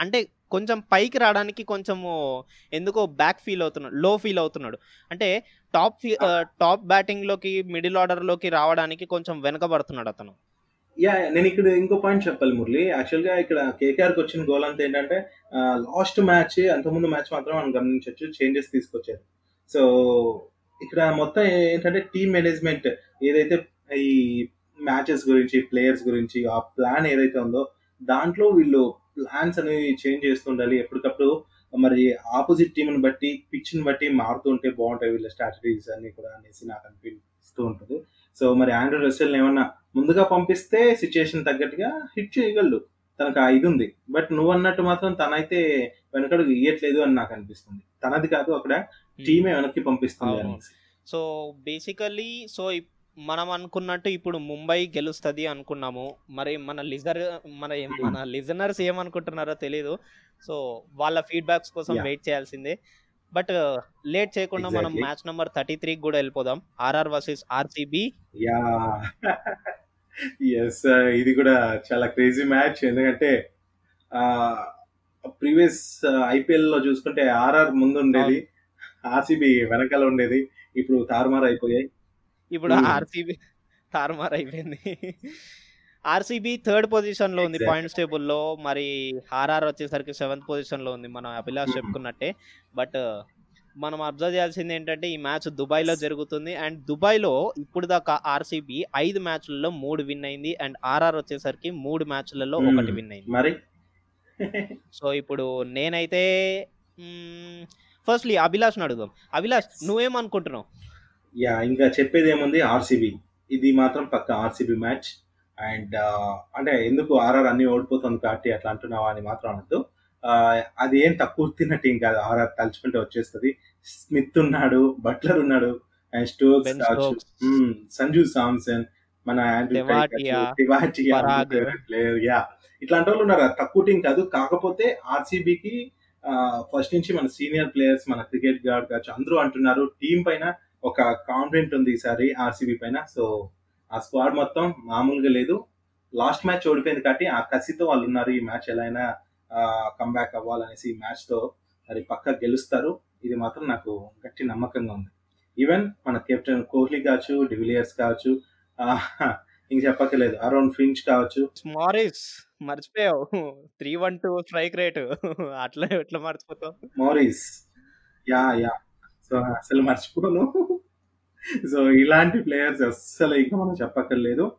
అంటే కొంచెం పైకి రావడానికి కొంచెము ఎందుకో బ్యాక్ ఫీల్ అవుతున్నాడు లో ఫీల్ అవుతున్నాడు. అంటే టాప్ టాప్ బ్యాటింగ్లోకి మిడిల్ ఆర్డర్లోకి రావడానికి కొంచెం వెనకబడుతున్నాడు అతను. యా నేను ఇక్కడ ఇంకో పాయింట్ చెప్పాలి మురళి. యాక్చువల్గా ఇక్కడ కేకేఆర్కి వచ్చిన గోల్ అంతా ఏంటంటే లాస్ట్ మ్యాచ్ అంతకుముందు మ్యాచ్ మాత్రం మనం గమనించవచ్చు చేంజెస్ తీసుకొచ్చారు. సో ఇక్కడ మొత్తం ఏంటంటే టీమ్ మేనేజ్మెంట్ ఏదైతే ఈ మ్యాచెస్ గురించి ప్లేయర్స్ గురించి ఆ ప్లాన్ ఏదైతే ఉందో దాంట్లో వీళ్ళు ప్లాన్స్ అనేవి చేంజ్ చేస్తుండాలి ఎప్పటికప్పుడు మరి ఆపోజిట్ టీంని బట్టి పిచ్ని బట్టి మారుతుంటే బాగుంటాయి వీళ్ళ స్ట్రాటజీస్ అన్ని కూడా అనేసి నాకు అనిపిస్తూ ఉంటుంది. సో మరి ఆండ్రూ రసెల్ ఏమన్నా ముందుగా పంపిస్తే సిచ్యుయేషన్ తగ్గట్టుగా హిట్ చేయగలడు. తనకు ఆ ఇది ఉంది. బట్ నువ్వు అన్నట్టు మాత్రం తనైతే వెనకడుగు ఇయ్యట్లేదు అని నాకు అనిపిస్తుంది. తనది కాదు అక్కడ టీమే వెనక్కి పంపిస్తుంది సో బేసికలీ సో మనం అనుకున్నట్టు ఇప్పుడు ముంబై గెలుస్తుంది అనుకున్నాము. మరి మన లిజర్ మన మన లిజనర్స్ ఏమనుకుంటున్నారో తెలియదు సో వాళ్ళ ఫీడ్బ్యాక్స్ కోసం. వెయిట్ చేయాల్సిందే. బట్ లేట్ చేయకుండా మనం. మ్యాచ్ నెంబర్ థర్టీ త్రీ కూడా వెళ్ళిపోదాం. ఆర్ఆర్ వర్సెస్ ఆర్సీబీ ఎస్ ఇది కూడా చాలా క్రేజీ మ్యాచ్ ఎందుకంటే ప్రీవియస్ ఐపీఎల్లో చూసుకుంటే ఆర్ఆర్ ముందు ఉండేది ఆర్సీబీ వెనకాల ఉండేది. ఇప్పుడు తారుమారు అయిపోయాయి. ఇప్పుడు Hmm. ఆర్సీబీ తారుమార్ అయిపోయింది. ఆర్సీబీ థర్డ్ పొజిషన్లో ఉంది. పాయింట్స్ టేబుల్లో. మరి ఆర్ఆర్ వచ్చేసరికి సెవెంత్ పొజిషన్లో ఉంది. మనం అభిలాష్ Mhm. చెప్పుకున్నట్టే. బట్ మనం అబ్జర్వ్ చేయాల్సింది ఏంటంటే ఈ మ్యాచ్ దుబాయ్లో జరుగుతుంది. అండ్ దుబాయ్లో ఇప్పుడు దాకా ఆర్సీబీ ఐదు మ్యాచ్లలో మూడు విన్ అయింది. అండ్ ఆర్ఆర్ వచ్చేసరికి మూడు మ్యాచ్లలో. ఒకటి విన్ అయింది. మరి? సో ఇప్పుడు నేనైతే ఫస్ట్లీ అభిలాష్ అడుగుదాం. అభిలాష్ నువ్వేమనుకుంటున్నావు? యా ఇంకా చెప్పేది ఏముంది? ఆర్సీబీ. ఇది మాత్రం పక్క ఆర్సీబీ మ్యాచ్. అండ్ అంటే ఎందుకు ఆర్ఆర్ అన్ని ఓడిపోతుంది కాబట్టి అట్లా అంటున్నావా అని మాత్రం అనద్దు. అది ఏం తక్కువ తిన్న టీం కాదు. ఆర్ఆర్ తలుచుకుంటే వచ్చేస్తుంది. స్మిత్ ఉన్నాడు బట్లర్ ఉన్నాడు స్టోక్స్ సంజు సామ్సన్ మన. ప్లేయర్ యా ఇట్లాంటి వాళ్ళు ఉన్నారు. తక్కువ టీం కాదు. కాకపోతే ఆర్సీబీకి ఫస్ట్ నుంచి మన సీనియర్ ప్లేయర్స్ మన క్రికెట్ గార్డ్ కావచ్చు అందరూ అంటున్నారు టీం పైన ఒక కాన్ఫిడెంట్ ఉంది ఈసారి ఆర్సీబీ పైన. సో ఆ స్క్వాడ్ మొత్తం మామూలుగా లేదు. లాస్ట్ మ్యాచ్ ఓడిపోయింది కాబట్టి ఆ కసితో వాళ్ళు ఉన్నారు. ఈ మ్యాచ్ ఎలా అయినా కంబ్యాక్ అవ్వాలనేసి ఈ మ్యాచ్తో మరి పక్క గెలుస్తారు ఇది మాత్రం నాకు గట్టి నమ్మకంగా ఉంది ఈవెన్ మన కెప్టెన్ కోహ్లీ కావచ్చు డివిలియర్స్ కావచ్చు ఇంక చెప్పక్కర్లేదు. అరౌండ్ ఫించ్ కావచ్చు. మారిస్ మర్చిపోయావు. 312 స్ట్రైక్ రేట్ అట్లా ఎట్లా మర్చిపోతావు? మోరిస్. యాహ్! యాహ్! సో, అసలు మర్చిపోను. సో, ఇలాంటి ప్లేయర్స్ అస్సలు ఇంక మనం చెప్పక్కర్లేదు.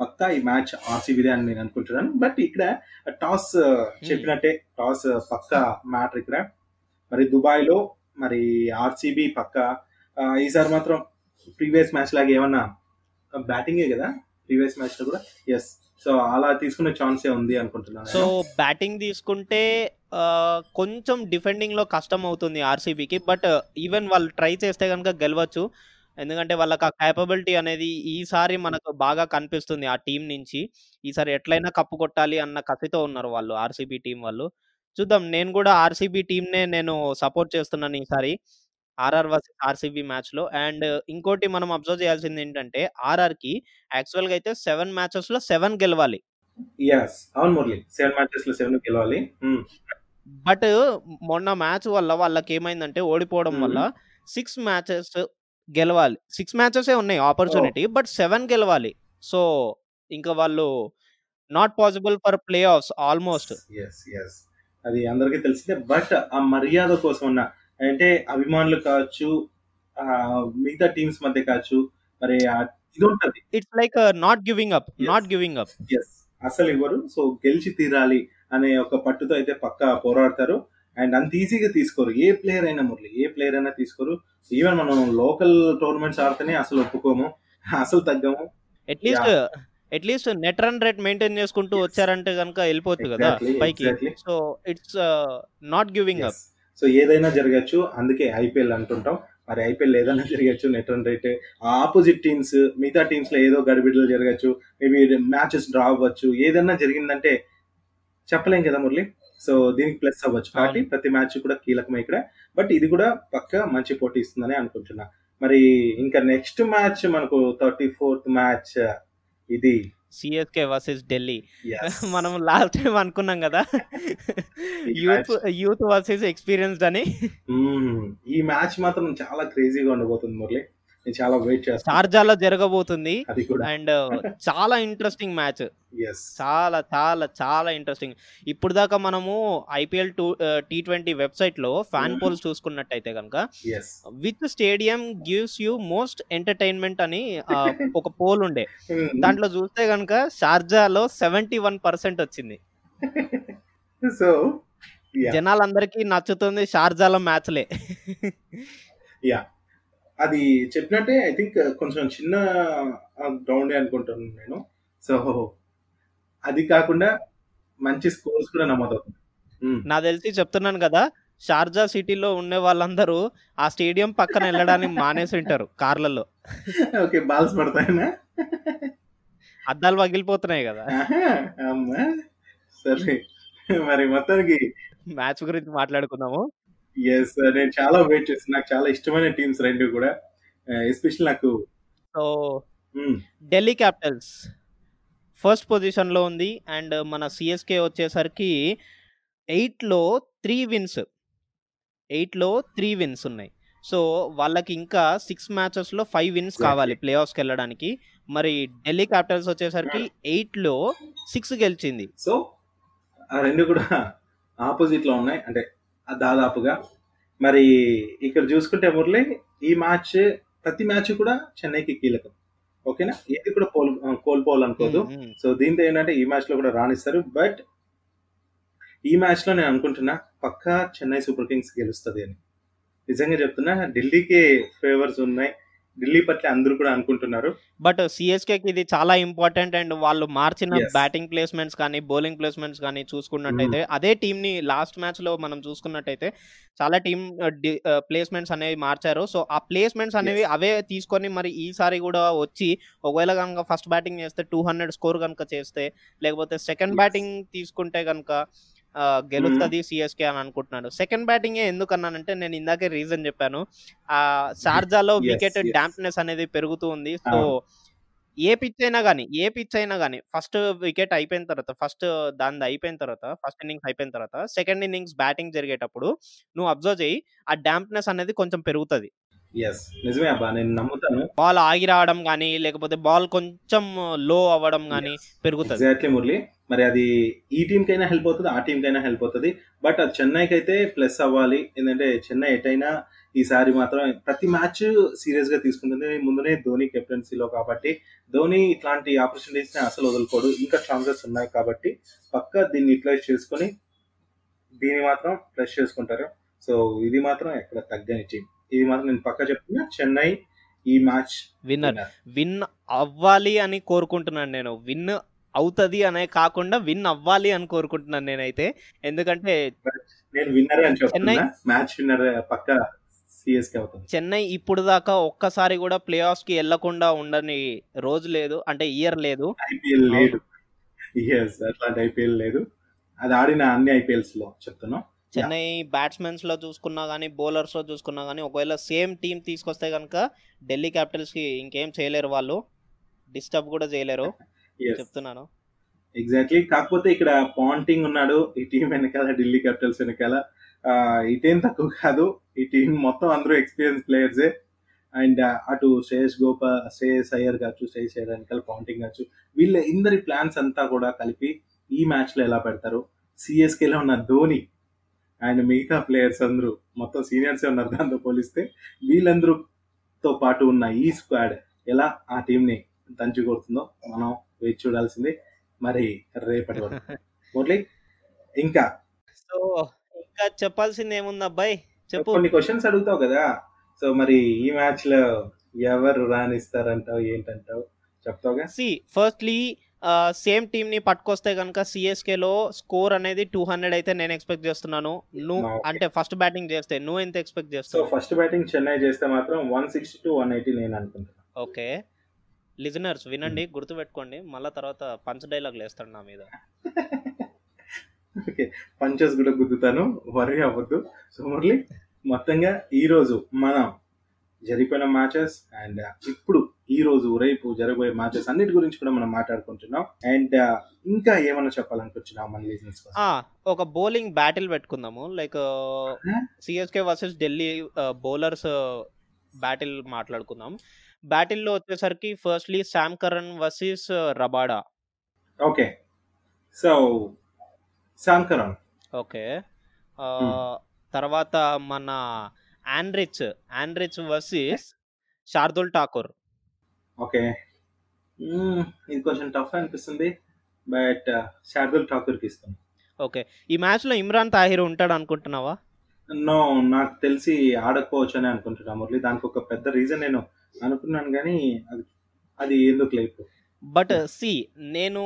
పక్కా ఈ మ్యాచ్ ఆర్‌సీబీదే అని నేను అనుకుంటున్నాను. బట్ ఇక్కడ టాస్ హ్మ్. చెప్పినట్టే టాస్ పక్కా మ్యాటర్ ఇక్కడ. మరి దుబాయ్‌లో మరి ఆర్‌సీబీ పక్కా ఈసారి మాత్రం ప్రీవియస్ మ్యాచ్ లాగా ఏమన్నా బ్యాటింగే గదా! ప్రీవియస్ మ్యాచ్‌లో కూడా యెస్. సో, అలా తీసుకునే ఛాన్సే ఉంది అనుకుంటున్నాను సో. బ్యాటింగ్ తీసుకుంటే కొంచెం డిఫెండింగ్‌లో కష్టమవుతుంది ఆర్‌సీబీకి. బట్ ఈవెన్ వాళ్ళు ట్రై చేస్తే గనుక గెలవచ్చు. ఎందుకంటే వాళ్ళకి ఆ కేపబిలిటీ అనేది ఈసారి మనకు బాగా కనిపిస్తుంది ఆ టీమ్ నుంచి. ఈసారి ఎట్లైనా కప్పు కొట్టాలి అన్న కసితో ఉన్నారు వాళ్ళు ఆర్‌సీబీ టీమ్ వాళ్ళు. చూద్దాం నేను గూడా ఆర్‌సీబీ టీమ్‌నే నేను సపోర్ట్ చేస్తున్నాను ఈసారి. ఆర్ఆర్ వర్సెస్ ఆర్‌సీబీ మ్యాచ్‌లో. అండ్ ఇంకోటి మనం అబ్జర్వ్ చేయాల్సిందేంటంటే ఆర్ఆర్‌కి యాక్చువల్‌గా అయితే 7 మ్యాచెస్‌లో 7 గెలవాలి. యెస్. అవును మురళి. 7 మ్యాచెస్‌లో 7 గెలవాలి. హ్మ్. బట్ మొన్న మ్యాచ్ వల్ల వాళ్ళకేమైందంటే ఓడిపోవడం వల్ల హ్మ్. 6 మ్యాచెస్ గెలవాలి. 6 మ్యాచెసే ఉన్నాయి! ఆపర్చునిటీ. బట్ 7 గెలవాలి. సో, ఇంక వాళ్ళు not possible for playoffs almost. అది అందరికీ తెలిసిందే. బట్ ఆ మర్యాద కోసం ఉన్న అంటే అభిమానులు కావచ్చు, మిగతా టీమ్స్ మధ్య కావచ్చు, మరి ఆహ్, ఇదుంటది. It's like not giving up. Not giving up. Yes. అసలివ్వరు. So, గెలిచి తీరాలి అనే ఒక పట్టుతో అయితే పక్కా పోరాడతారు. అండ్ అంత ఈజీగా తీసుకోరు. ఏ ప్లేయర్ అయినా మురళి. ఏ ప్లేయర్ అయినా తీసుకోరు. ఈవెన్ మనం లోకల్ టోర్నమెంట్స్ ఆడితేనే అసలు ఒప్పుకోము. అసలు తగ్గము. At least! At least net run rate maintain చేసుకుంటూ. వచ్చారంటే గనుక ఎళ్ళిపోవచ్చు గదా! ఎగ్జాక్ట్‌లీ. పైకి. So, it's not giving up. So, ఏదైనా జరగొచ్చు. అందుకే ఐపీఎల్ అంటుంటాం. మరి ఐపీఎల్ ఏదైనా జరగొచ్చు. Net run rate opposite teams మిగతా టీమ్స్‌లో ఏదో గడిబిడలు జరగొచ్చు. మేబీ మ్యాచెస్ డ్రా అవ్వచ్చు. ఏదన్నా జరిగిందంటే చెప్పలేం కదా మురళి. సో, దీనికి ప్లస్ అవ్వచ్చు. కాబట్టి. ప్రతి మ్యాచ్ కూడా కీలకమే ఇక్కడ. బట్ ఇది కూడా పక్కా మంచి పోటీ ఇస్తుందని అనుకుంటున్నా. మరి ఇంకా నెక్స్ట్ మ్యాచ్ మనకు 34థ్ మ్యాచ్ ఇది సీఎస్‌కే వర్సెస్ ఢిల్లీ. [laughs] మనం లాస్ట్ టైమ్ అనుకున్నాం! [laughs] ఈ యూత్ యూత్ వర్సెస్ ఎక్స్‌పీరియన్స్డ్ అని. ఈ మ్యాచ్ మాత్రం చాలా క్రేజీగా ఉండబోతుంది మురళి. నేను చాలా వెయిట్ చేస్తున్నా. షార్జాలో జరగబోతుంది. అండ్ చాలా ఇంట్రెస్టింగ్ మ్యాచ్. చాలా చాలా చాలా ఇంట్రెస్టింగ్. ఇప్పటిదాకా మనము ఐపీఎల్ టూ ఆహ్, టీ20 వెబ్‌సైట్‌లో ఫ్యాన్ హ్మ్. పోల్స్ చూసుకున్నట్టయితే yes. Which stadium gives you most entertainment అని ఆహ్, [laughs] ఒక పోల్ ఉండే. దాంట్లో చూస్తే గనుక షార్జాలో 71% వచ్చింది. [laughs] సో! జనాలందరికీ నచ్చుతుంది షార్జాలో మ్యాచ్‌లే. యాహ్! అది చెప్పినట్టే ఐ థింక్ కొంచెం చిన్న గ్రౌండే అనుకుంటున్నాను నేను. సో, అది కాకుండా మంచి స్కోర్స్ కూడా నమోదవుతున్నాయి. హ్మ్. నాకు తెలిసి చెప్తున్నాను గదా! షార్జా సిటీలో ఉండే వాళ్ళందరూ ఆ స్టేడియం పక్కన ఎళ్ళడానికి మానేసుంటారు కార్‌లలో. ఓకే. బాల్స్ పడతాయనా? అద్దాలు పగిలిపోతున్నాయి! అమ్మా! సరే. మరి మొత్తానికి మ్యాచ్ గురించి మాట్లాడుకుందాము. యెస్. నేను చాలా వెయిట్ చేస్తున్నా. నాకు చాలా ఇష్టమైన టీమ్స్ 2 కూడా. ఆహ్, ఎస్పెషల్లీ నాకు సో. ఢిల్లీ క్యాపిటల్స్ ఫస్ట్ పొజిషన్‌లో ఉంది. అండ్ మన సీఎస్‌కే వచ్చేసరికి 8లో 3 విన్స్. 8లో 3 విన్స్ ఉన్నాయి. సో, వాళ్ళకి ఇంకా 6 మ్యాచెస్‌లో 5 విన్స్. కావాలి ప్లే ఆఫ్స్‌కెళ్ళడానికి. మరి ఢిల్లీ క్యాపిటల్స్ వచ్చేసరికి హ్మ్. 8లో 6 గెలిచింది. సో, ఆ 2 కూడా ఆపోజిట్‌లో ఉన్నాయి. అంటే దాదాపుగా. మరి ఇక్కడ చూసుకుంటే మురళి ఈ మ్యాచ్ ప్రతి మ్యాచ్ కూడా చెన్నైకి కీలకం. ఓకేనా? ఏది కూడా ఆహ్, కోల్పోవాలనుకోదు. సో, దీంతో ఏంటంటే ఈ మ్యాచ్‌లో కూడా రాణిస్తారు. బట్ ఈ మ్యాచ్‌లో నేను అనుకుంటున్నా పక్కా చెన్నై సూపర్ కింగ్స్ గెలుస్తది అని. నిజంగా చెప్తున్నా ఢిల్లీకి ఫేవర్స్ ఉన్నాయి. ఢిల్లీ పట్ల అందరూ కూడా అనుకుంటున్నారు. బట్ సీఎస్‌కేకి ఇది చాలా ఇంపార్టెంట్. అండ్ వాళ్ళు మార్చిన. బ్యాటింగ్ ప్లేస్‌మెంట్స్ కానీ, బౌలింగ్ ప్లేస్‌మెంట్స్ కానీ. చూసుకున్నట్టయితే అదే టీమ్‌ని లాస్ట్ మ్యాచ్‌లో మనం చూసుకున్నట్టయితే చాలా టీమ్ ఆహ్, డి ఆహ్, ప్లేస్‌మెంట్స్ అనేవి మార్చారు. సో, ఆ ప్లేస్‌మెంట్స్ అనేవి. అవే తీసుకొని మరి ఈసారి గూడా వచ్చి ఒకవేళ గనుక ఫస్ట్ బ్యాటింగ్ చేస్తే 200 స్కోర్ గనుక చేస్తే లేకపోతే సెకండ్. బ్యాటింగ్ తీసుకుంటే హ్మ్. గెలుస్తది సీఎస్‌కే అని అనుకుంటున్నాను. సెకండ్ బ్యాటింగే ఎందుకన్నానంటే నేను ఇందాకే రీజన్ చెప్పాను. ఆహ్, షార్జాలో. వికెట్. డాంప్‌నెస్ అనేది పెరుగుతూ ఉంది. సో. ఏ పిచ్ అయినా గాని, ఏ పిచ్ అయినా గాని ఫస్ట్ వికెట్ అయిపోయిన తర్వాత ఫస్ట్ దానిది అయిపోయిన తర్వాత ఫస్ట్ ఇన్నింగ్స్ అయిపోయిన తర్వాత సెకండ్ ఇన్నింగ్స్ బ్యాటింగ్ జరిగేటప్పుడు నువ్వు అబ్జర్వ్ చెయ్యి. ఆ డాంప్‌నెస్ అనేది కొంచెం పెరుగుతది. ఎస్ నిజమే అబ్బా నేను నమ్ముతాను. బాల్ ఆగి రావడం కానీ లేకపోతే బాల్ కొంచెం లో అవ్వడం కానీ పెరుగుతుంది. ఎగ్జాక్ట్లీ మురళి. మరి అది ఈ టీం కైనా హెల్ప్ అవుతుంది ఆ టీం కైనా హెల్ప్ అవుతుంది. బట్ అది చెన్నైకి అయితే ప్లస్ అవ్వాలి. ఎందుకంటే చెన్నై ఎటైనా ఈసారి మాత్రం ప్రతి మ్యాచ్ సీరియస్గా తీసుకుంటుంది. ముందునే ధోని కెప్టెన్సీలో కాబట్టి ధోని ఇట్లాంటి ఆపర్చునిటీస్ని అసలు వదులుకోడు. ఇంకా ఛాన్సెస్ ఉన్నాయి కాబట్టి పక్కా దీన్ని యూటిలైజ్ చేసుకొని దీన్ని మాత్రం ప్లస్ చేసుకుంటారు. సో ఇది మాత్రం ఎక్కడ తగ్గని టీం ఇది మాత్రం నేను పక్కా చెప్తున్నా. చెన్నై ఈ మ్యాచ్ విన్నర్. విన్ అవ్వాలి అని కోరుకుంటున్నాను నేను. విన్ అవుతుంది అనే కాకుండా విన్ అవ్వాలి అని కోరుకుంటున్నాను నేనైతే. ఎందుకంటే నేను విన్నర్ అని చెప్తున్నా. చెన్నై- మ్యాచ్ విన్నర్ పక్కా చెన్నై ఇప్పుడు దాకా ఒక్కసారి కూడా ప్లే ఆఫ్స్కి వెళ్ళకుండా ఉండని రోజు లేదు. అంటే ఇయర్ లేదు. ఐపీఎల్ లేదు. అట్లాంటి ఐపీఎల్ లేదు. అది ఆడిన అన్ని ఐపీఎల్స్లో చెప్తున్నాం. చెన్నై బ్యాట్స్మెన్స్లో చూసుకున్నా కానీ బౌలర్స్లో చూసుకున్నా కానీ ఒకవేళ సేమ్ టీం తీసుకొస్తే కనుక ఢిల్లీ క్యాపిటల్స్కి ఇంకేం చేయలేరు వాళ్ళు. డిస్టర్బ్ కూడా చేయలేరు. [laughs] చెప్తున్నాను. ఎగ్జాక్ట్లీ కాకపోతే ఇక్కడ పాంటింగ్ ఉన్నాడు. ఈ టీం వెనకాల ఢిల్లీ క్యాపిటల్స్ వెనకాల. ఈ టీం తక్కువ కాదు. ఈ టీం మొత్తం అందరూ ఎక్స్పీరియన్స్ ప్లేయర్సే అండ్ అటు శ్రేయస్ గోపా శ్రేయస్ అయ్యర్ కావచ్చు శ్రేయస్ అయ్యర్ వెనకాల పాంటింగ్ కావచ్చు. వీళ్ళ ఇందరి ప్లాన్స్ అంతా కూడా కలిపి ఈ మ్యాచ్లో ఎలా పెడతారు? సిఎస్కే లో ఉన్న ధోని అండ్ మిగతా ప్లేయర్స్ అందరూ మొత్తం సీనియర్స్ ఉన్నారు దాంతో పోలిస్తే వీళ్ళందరూతో పాటు ఉన్న ఈ స్క్వాడ్ ఎలా ఆ టీం ని దంచి కొడుతుందో మనం వేచి చూడాల్సిందే. మరి రేపటి వరకు. [laughs] మురళి ఇంకా? సో ఇంకా చెప్పాల్సింది ఏముంది అబ్బాయి? చెప్పు. కొన్ని క్వశ్చన్స్ అడుగుతావు కదా. సో మరి ఈ మ్యాచ్లో ఎవరు రాణిస్తారంటావు ఏంటంటావు? చెప్తావుగా? సి ఫస్ట్లీ సేమ్ టీమ్ని పట్టుకొస్తే కనుక సిఎస్కే లో స్కోర్ అనేది టూ హండ్రెడ్ అయితే నేను ఎక్స్పెక్ట్ చేస్తున్నాను. నువ్వు. అంటే ఫస్ట్ బ్యాటింగ్ చేస్తే నువ్వు ఎంత ఎక్స్పెక్ట్ చేస్తావు ఫస్ట్ బ్యాటింగ్ చెన్నై చేస్తే మాత్రం one sixty to one eighty నేను అనుకుంటున్నాను ఓకే. లిజనర్స్ వినండి గుర్తుపెట్టుకోండి. మళ్ళా తర్వాత పంచ్ డైలాగ్ వేస్తాడు నా మీద. ఓకే. పంచెస్ కూడా గుద్దుతాను. వరి అవ్వద్దు. సో మురళి మొత్తంగా ఈ రోజు మనం జరిగిపోయిన మ్యాచెస్ అండ్ ఇప్పుడు ఈ రోజు రేపు జరగబోయే మ్యాచెస్ అన్నిటి గురించి కూడా మనం మాట్లాడుకుంటున్నాం. అండ్ ఇంకా ఏమన్నా చెప్పాలనుకుంటున్నాం మన ఆ, ఒక బౌలింగ్ బ్యాటిల్ పెట్టుకుందాము. Like CSK versus Delhi bowlers battle మాట్లాడుకుందాం. బ్యాటిల్లో వచ్చేసరికి firstly Sam Curran versus Rabada okay so Sam Curran okay తర్వాత మన Anrich Anrich versus Shardul Thakur. Okay. ఇది కొంచెం టఫ్ అనిపిస్తుంది బట్ శార్దుల్ ఠాకూర్కి ఇస్తాను. ఓకే. ఈ మ్యాచ్లో ఇమ్రాన్ తాహిర్ ఉంటాడు అనుకుంటున్నావా? నో నాకు తెలిసి ఆడకపోవచ్చు అని అనుకుంటున్నా మురళి. దానికి ఒక పెద్ద రీజన్ నేను అనుకున్నాను కానీ అది అది ఎందుకు లేదు బట్ సి నేను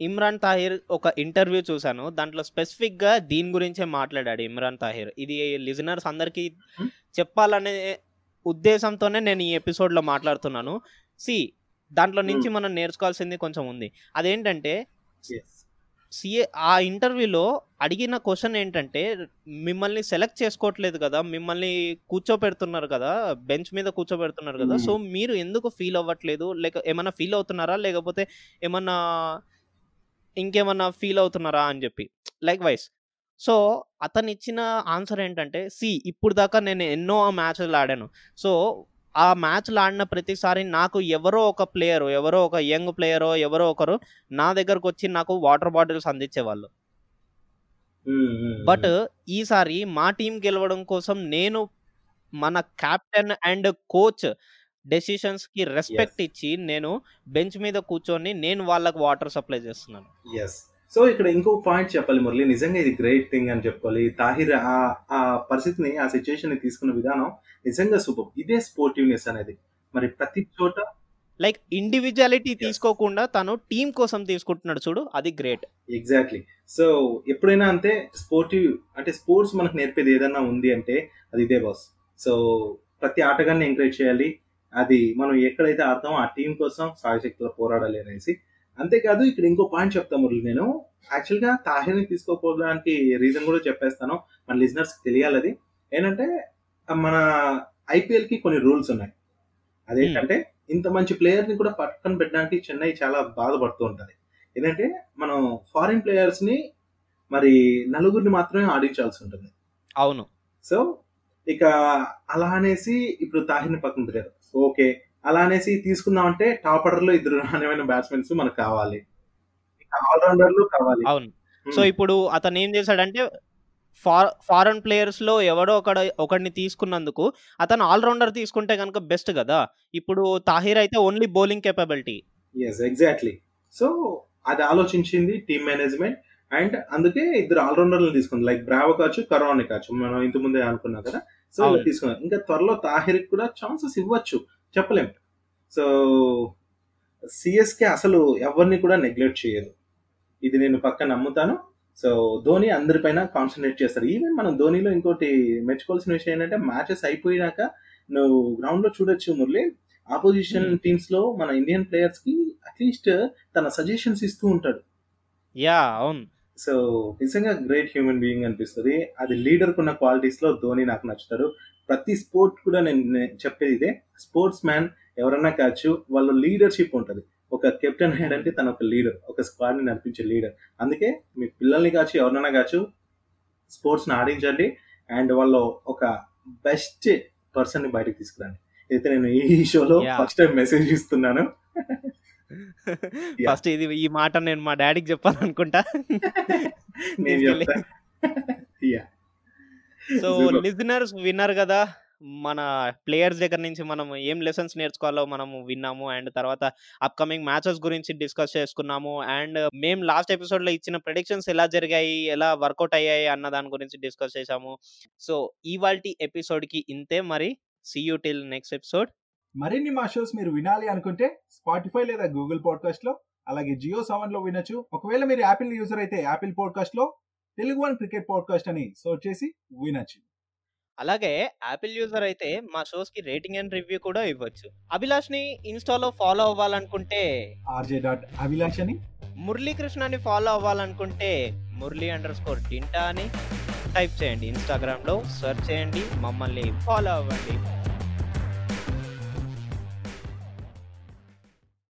ఇమ్రాన్ తాహిర్ ఒక ఇంటర్వ్యూ చూశాను. దాంట్లో స్పెసిఫిక్గా దీని గురించే మాట్లాడాడు ఇమ్రాన్ తాహిర్. ఇది లిజనర్స్ అందరికీ Hmm? చెప్పాలనే ఉద్దేశంతోనే నేను ఈ ఎపిసోడ్లో మాట్లాడుతున్నాను. సి దాంట్లో నుంచి మనం నేర్చుకోవాల్సింది కొంచెం ఉంది. అదేంటంటే సిఏ ఆ ఇంటర్వ్యూలో అడిగిన క్వశ్చన్ ఏంటంటే మిమ్మల్ని సెలెక్ట్ చేసుకోవట్లేదు కదా మిమ్మల్ని కూర్చోపెడుతున్నారు కదా బెంచ్ మీద కూర్చోబెడుతున్నారు కదా Hmm. సో మీరు ఎందుకు ఫీల్ అవ్వట్లేదు? లేక ఏమన్నా ఫీల్ అవుతున్నారా? లేకపోతే ఏమన్నా ఇంకేమన్నా ఫీల్ అవుతున్నారా అని చెప్పి. Like vice. సో అతను ఇచ్చిన ఆన్సర్ ఏంటంటే సి ఇప్పుడు దాకా నేను ఎన్నో మ్యాచ్లు ఆడాను. సో ఆ మ్యాచ్లు ఆడిన ప్రతిసారి నాకు ఎవరో ఒక ప్లేయర్ ఎవరో ఒక యంగ్ ప్లేయరో ఎవరో ఒకరు నా దగ్గరకు వచ్చి నాకు వాటర్ బాటిల్స్ అందించేవాళ్ళు. బట్ ఈసారి మా టీం గెలవడం కోసం నేను మన కెప్టెన్ అండ్ కోచ్ డెసిషన్స్కి రెస్పెక్ట్ ఇచ్చి నేను బెంచ్ మీద కూర్చొని నేను వాళ్ళకి వాటర్ సప్లై చేస్తున్నాను. ఎస్ సో ఇక్కడ ఇంకో పాయింట్ చెప్పాలి మురళి. నిజంగా ఇది గ్రేట్ థింగ్ అని చెప్పుకోవాలి. తాహిర్ ఆ ఆ పరిస్థితిని ఆ సిచ్యుయేషన్ని తీసుకున్న విధానం నిజంగా సూపర్ ఇదే స్పోర్టివ్నెస్ అనేది. మరి ప్రతి చోట లైక్ ఇండివిజువాలిటీ. తీసుకోకుండా తను టీం కోసం తీసుకుంటున్నాడు చూడు అది గ్రేట్ ఎగ్జాక్ట్లీ సో ఎప్పుడైనా అంతే స్పోర్టివ్ అంటే స్పోర్ట్స్ మనకు నేర్పేది ఏదన్నా ఉంది అంటే అది ఇదే బాస్ సో ప్రతి ఆటగాన్ని ఎంకరేజ్ చేయాలి. అది మనం ఎక్కడైతే ఆడతామో ఆ టీం కోసం సాయశక్తిలో పోరాడాలి అనేసి. అంతేకాదు ఇక్కడ ఇంకో పాయింట్ చెప్తా మురళి నేను. యాక్చువల్గా తాహిర్ని తీసుకోపోవడానికి రీజన్ కూడా చెప్పేస్తాను. మన లిజనర్స్ తెలియాలి అది. ఏంటంటే మన ఐపీఎల్కి కొన్ని రూల్స్ ఉన్నాయి. అదేంటంటే ఇంత మంచి ప్లేయర్ని కూడా పట్టుకొని పెట్టడానికి చెన్నై చాలా బాధపడుతూ ఉంటది. ఏంటంటే మనం ఫారిన్ ప్లేయర్స్ని మరి నలుగురిని మాత్రమే ఆడించాల్సి ఉంటుంది. అవును. సో ఇక అలా అనేసి ఇప్పుడు తాహిర్ని పక్కన పెట్టారు. ఓకే. అలా అనేసి తీసుకుందామంటే టాప్ ఆర్డర్లో ఇద్దరు నాణ్యమైన బ్యాట్స్మెన్స్ మనకు కావాలి. ఆల్రౌండర్లు కావాలి. అవును. సో ఇప్పుడు అతను ఏం చేశాడంటే ఫార్ ఫారెన్ ప్లేయర్స్లో ఎవడో ఒకడ ఒకడిని తీసుకున్నందుకు అతను ఆల్రౌండర్ తీసుకుంటే కనుక బెస్ట్ కదా. ఇప్పుడు తాహిర్ అయితే only bowling capability yes exactly so అది ఆలోచించింది టీమ్ మేనేజ్మెంట్ అండ్ అందుకే ఇద్దరు ఆల్రౌండర్లు తీసుకుంది. లైక్ బ్రావో కావచ్చు కరోని కావచ్చు. మనం ఇంత ముందే అనుకున్నాం కదా. సో అవును. తీసుకున్నాం. ఇంకా త్వరలో తాహిర్ కూడా ఛాన్సెస్ ఇవ్వచ్చు. చెప్పలేం. సో సిఎస్కే అసలు ఎవరిని కూడా నెగ్లెక్ట్ చేయదు. ఇది నేను పక్క నమ్ముతాను. సో ధోని అందరిపైన కాన్సన్ట్రేట్ చేస్తారు ఈవెన్ మనం ధోనిలో ఇంకోటి మెచ్చుకోవాల్సిన విషయం ఏంటంటే మ్యాచెస్ అయిపోయినాక నువ్వు గ్రౌండ్లో చూడొచ్చు మురళి. Opposition Hmm. టీమ్స్లో మన ఇండియన్ ప్లేయర్స్కి అట్లీస్ట్ తన సజెషన్స్ ఇస్తూ ఉంటాడు. యా అవును. సో నిజంగా గ్రేట్ హ్యూమన్ బీయింగ్ అనిపిస్తుంది. అది లీడర్ కున్న క్వాలిటీస్లో ధోని నాకు నచ్చుతాడు. ప్రతి స్పోర్ట్ కూడా నేను చెప్పేది ఇదే. స్పోర్ట్స్ మ్యాన్ ఎవరన్నా కావచ్చు వాళ్ళ లీడర్షిప్ ఉంటుంది. ఒక కెప్టెన్ అంటే తన ఒక లీడర్ ఒక స్క్వాడ్ని నడిపించే లీడర్. అందుకే మీ పిల్లల్ని కావచ్చు ఎవరినైనా కావచ్చు స్పోర్ట్స్ని ఆడించండి అండ్ వాళ్ళు ఒక బెస్ట్ పర్సన్ని బయటకు తీసుకురండి. అయితే నేను ఈ షోలో. ఫస్ట్ టైం మెసేజ్ ఇస్తున్నాను. ఫస్ట్ ఇది ఈ మాట నేను మా డాడీకి చెప్పాలనుకుంటా. [laughs] సో. లిజనర్స్ విన్నారు కదా మన ప్లేయర్స్ దగ్గర నుంచి మనం ఏం లెసన్స్ నేర్చుకోవాలో మనము విన్నాము అండ్ తర్వాత అప్కమింగ్ మ్యాచెస్ గురించి డిస్కస్ చేసుకున్నాము అండ్ మేము లాస్ట్ ఎపిసోడ్లో ఇచ్చిన ప్రెడిక్షన్స్ ఎలా జరిగాయి ఎలా వర్కౌట్ అయ్యాయి అన్న దాని గురించి డిస్కస్ చేసాము సో ఇవాల్టి ఎపిసోడ్కి ఇంతే మరి. See you till next episode మరిన్ని మా షోస్ మీరు వినాలి అనుకుంటే స్పాటిఫై లేదా గూగుల్ పాడ్కాస్ట్లో అలాగే జియో సెవెన్లో వినొచ్చు. ఒకవేళ మీరు యాపిల్ యూజర్ అయితే యాపిల్ పాడ్కాస్ట్లో తెలుగు వన్ క్రికెట్ పాడ్కాస్ట్ అని సర్చ్ చేసి వినొచ్చు. అలాగే యాపిల్ యూజర్ అయితే మా షోస్కి రేటింగ్ అండ్ రివ్యూ కూడా ఇవ్వచ్చు. అభిలాష్ని ఇన్స్టాలో ఫాలో అవ్వాలనుకుంటే ఆర్జే డాట్ అభిలాష్ అని. మురళీకృష్ణని ఫాలో అవ్వాలనుకుంటే మురళీ అండర్ స్కోర్ డింటా అని. టైప్ చేయండి ఇన్స్టాగ్రామ్లో సెర్చ్ చేయండి మమ్మల్ని ఫాలో అవ్వండి.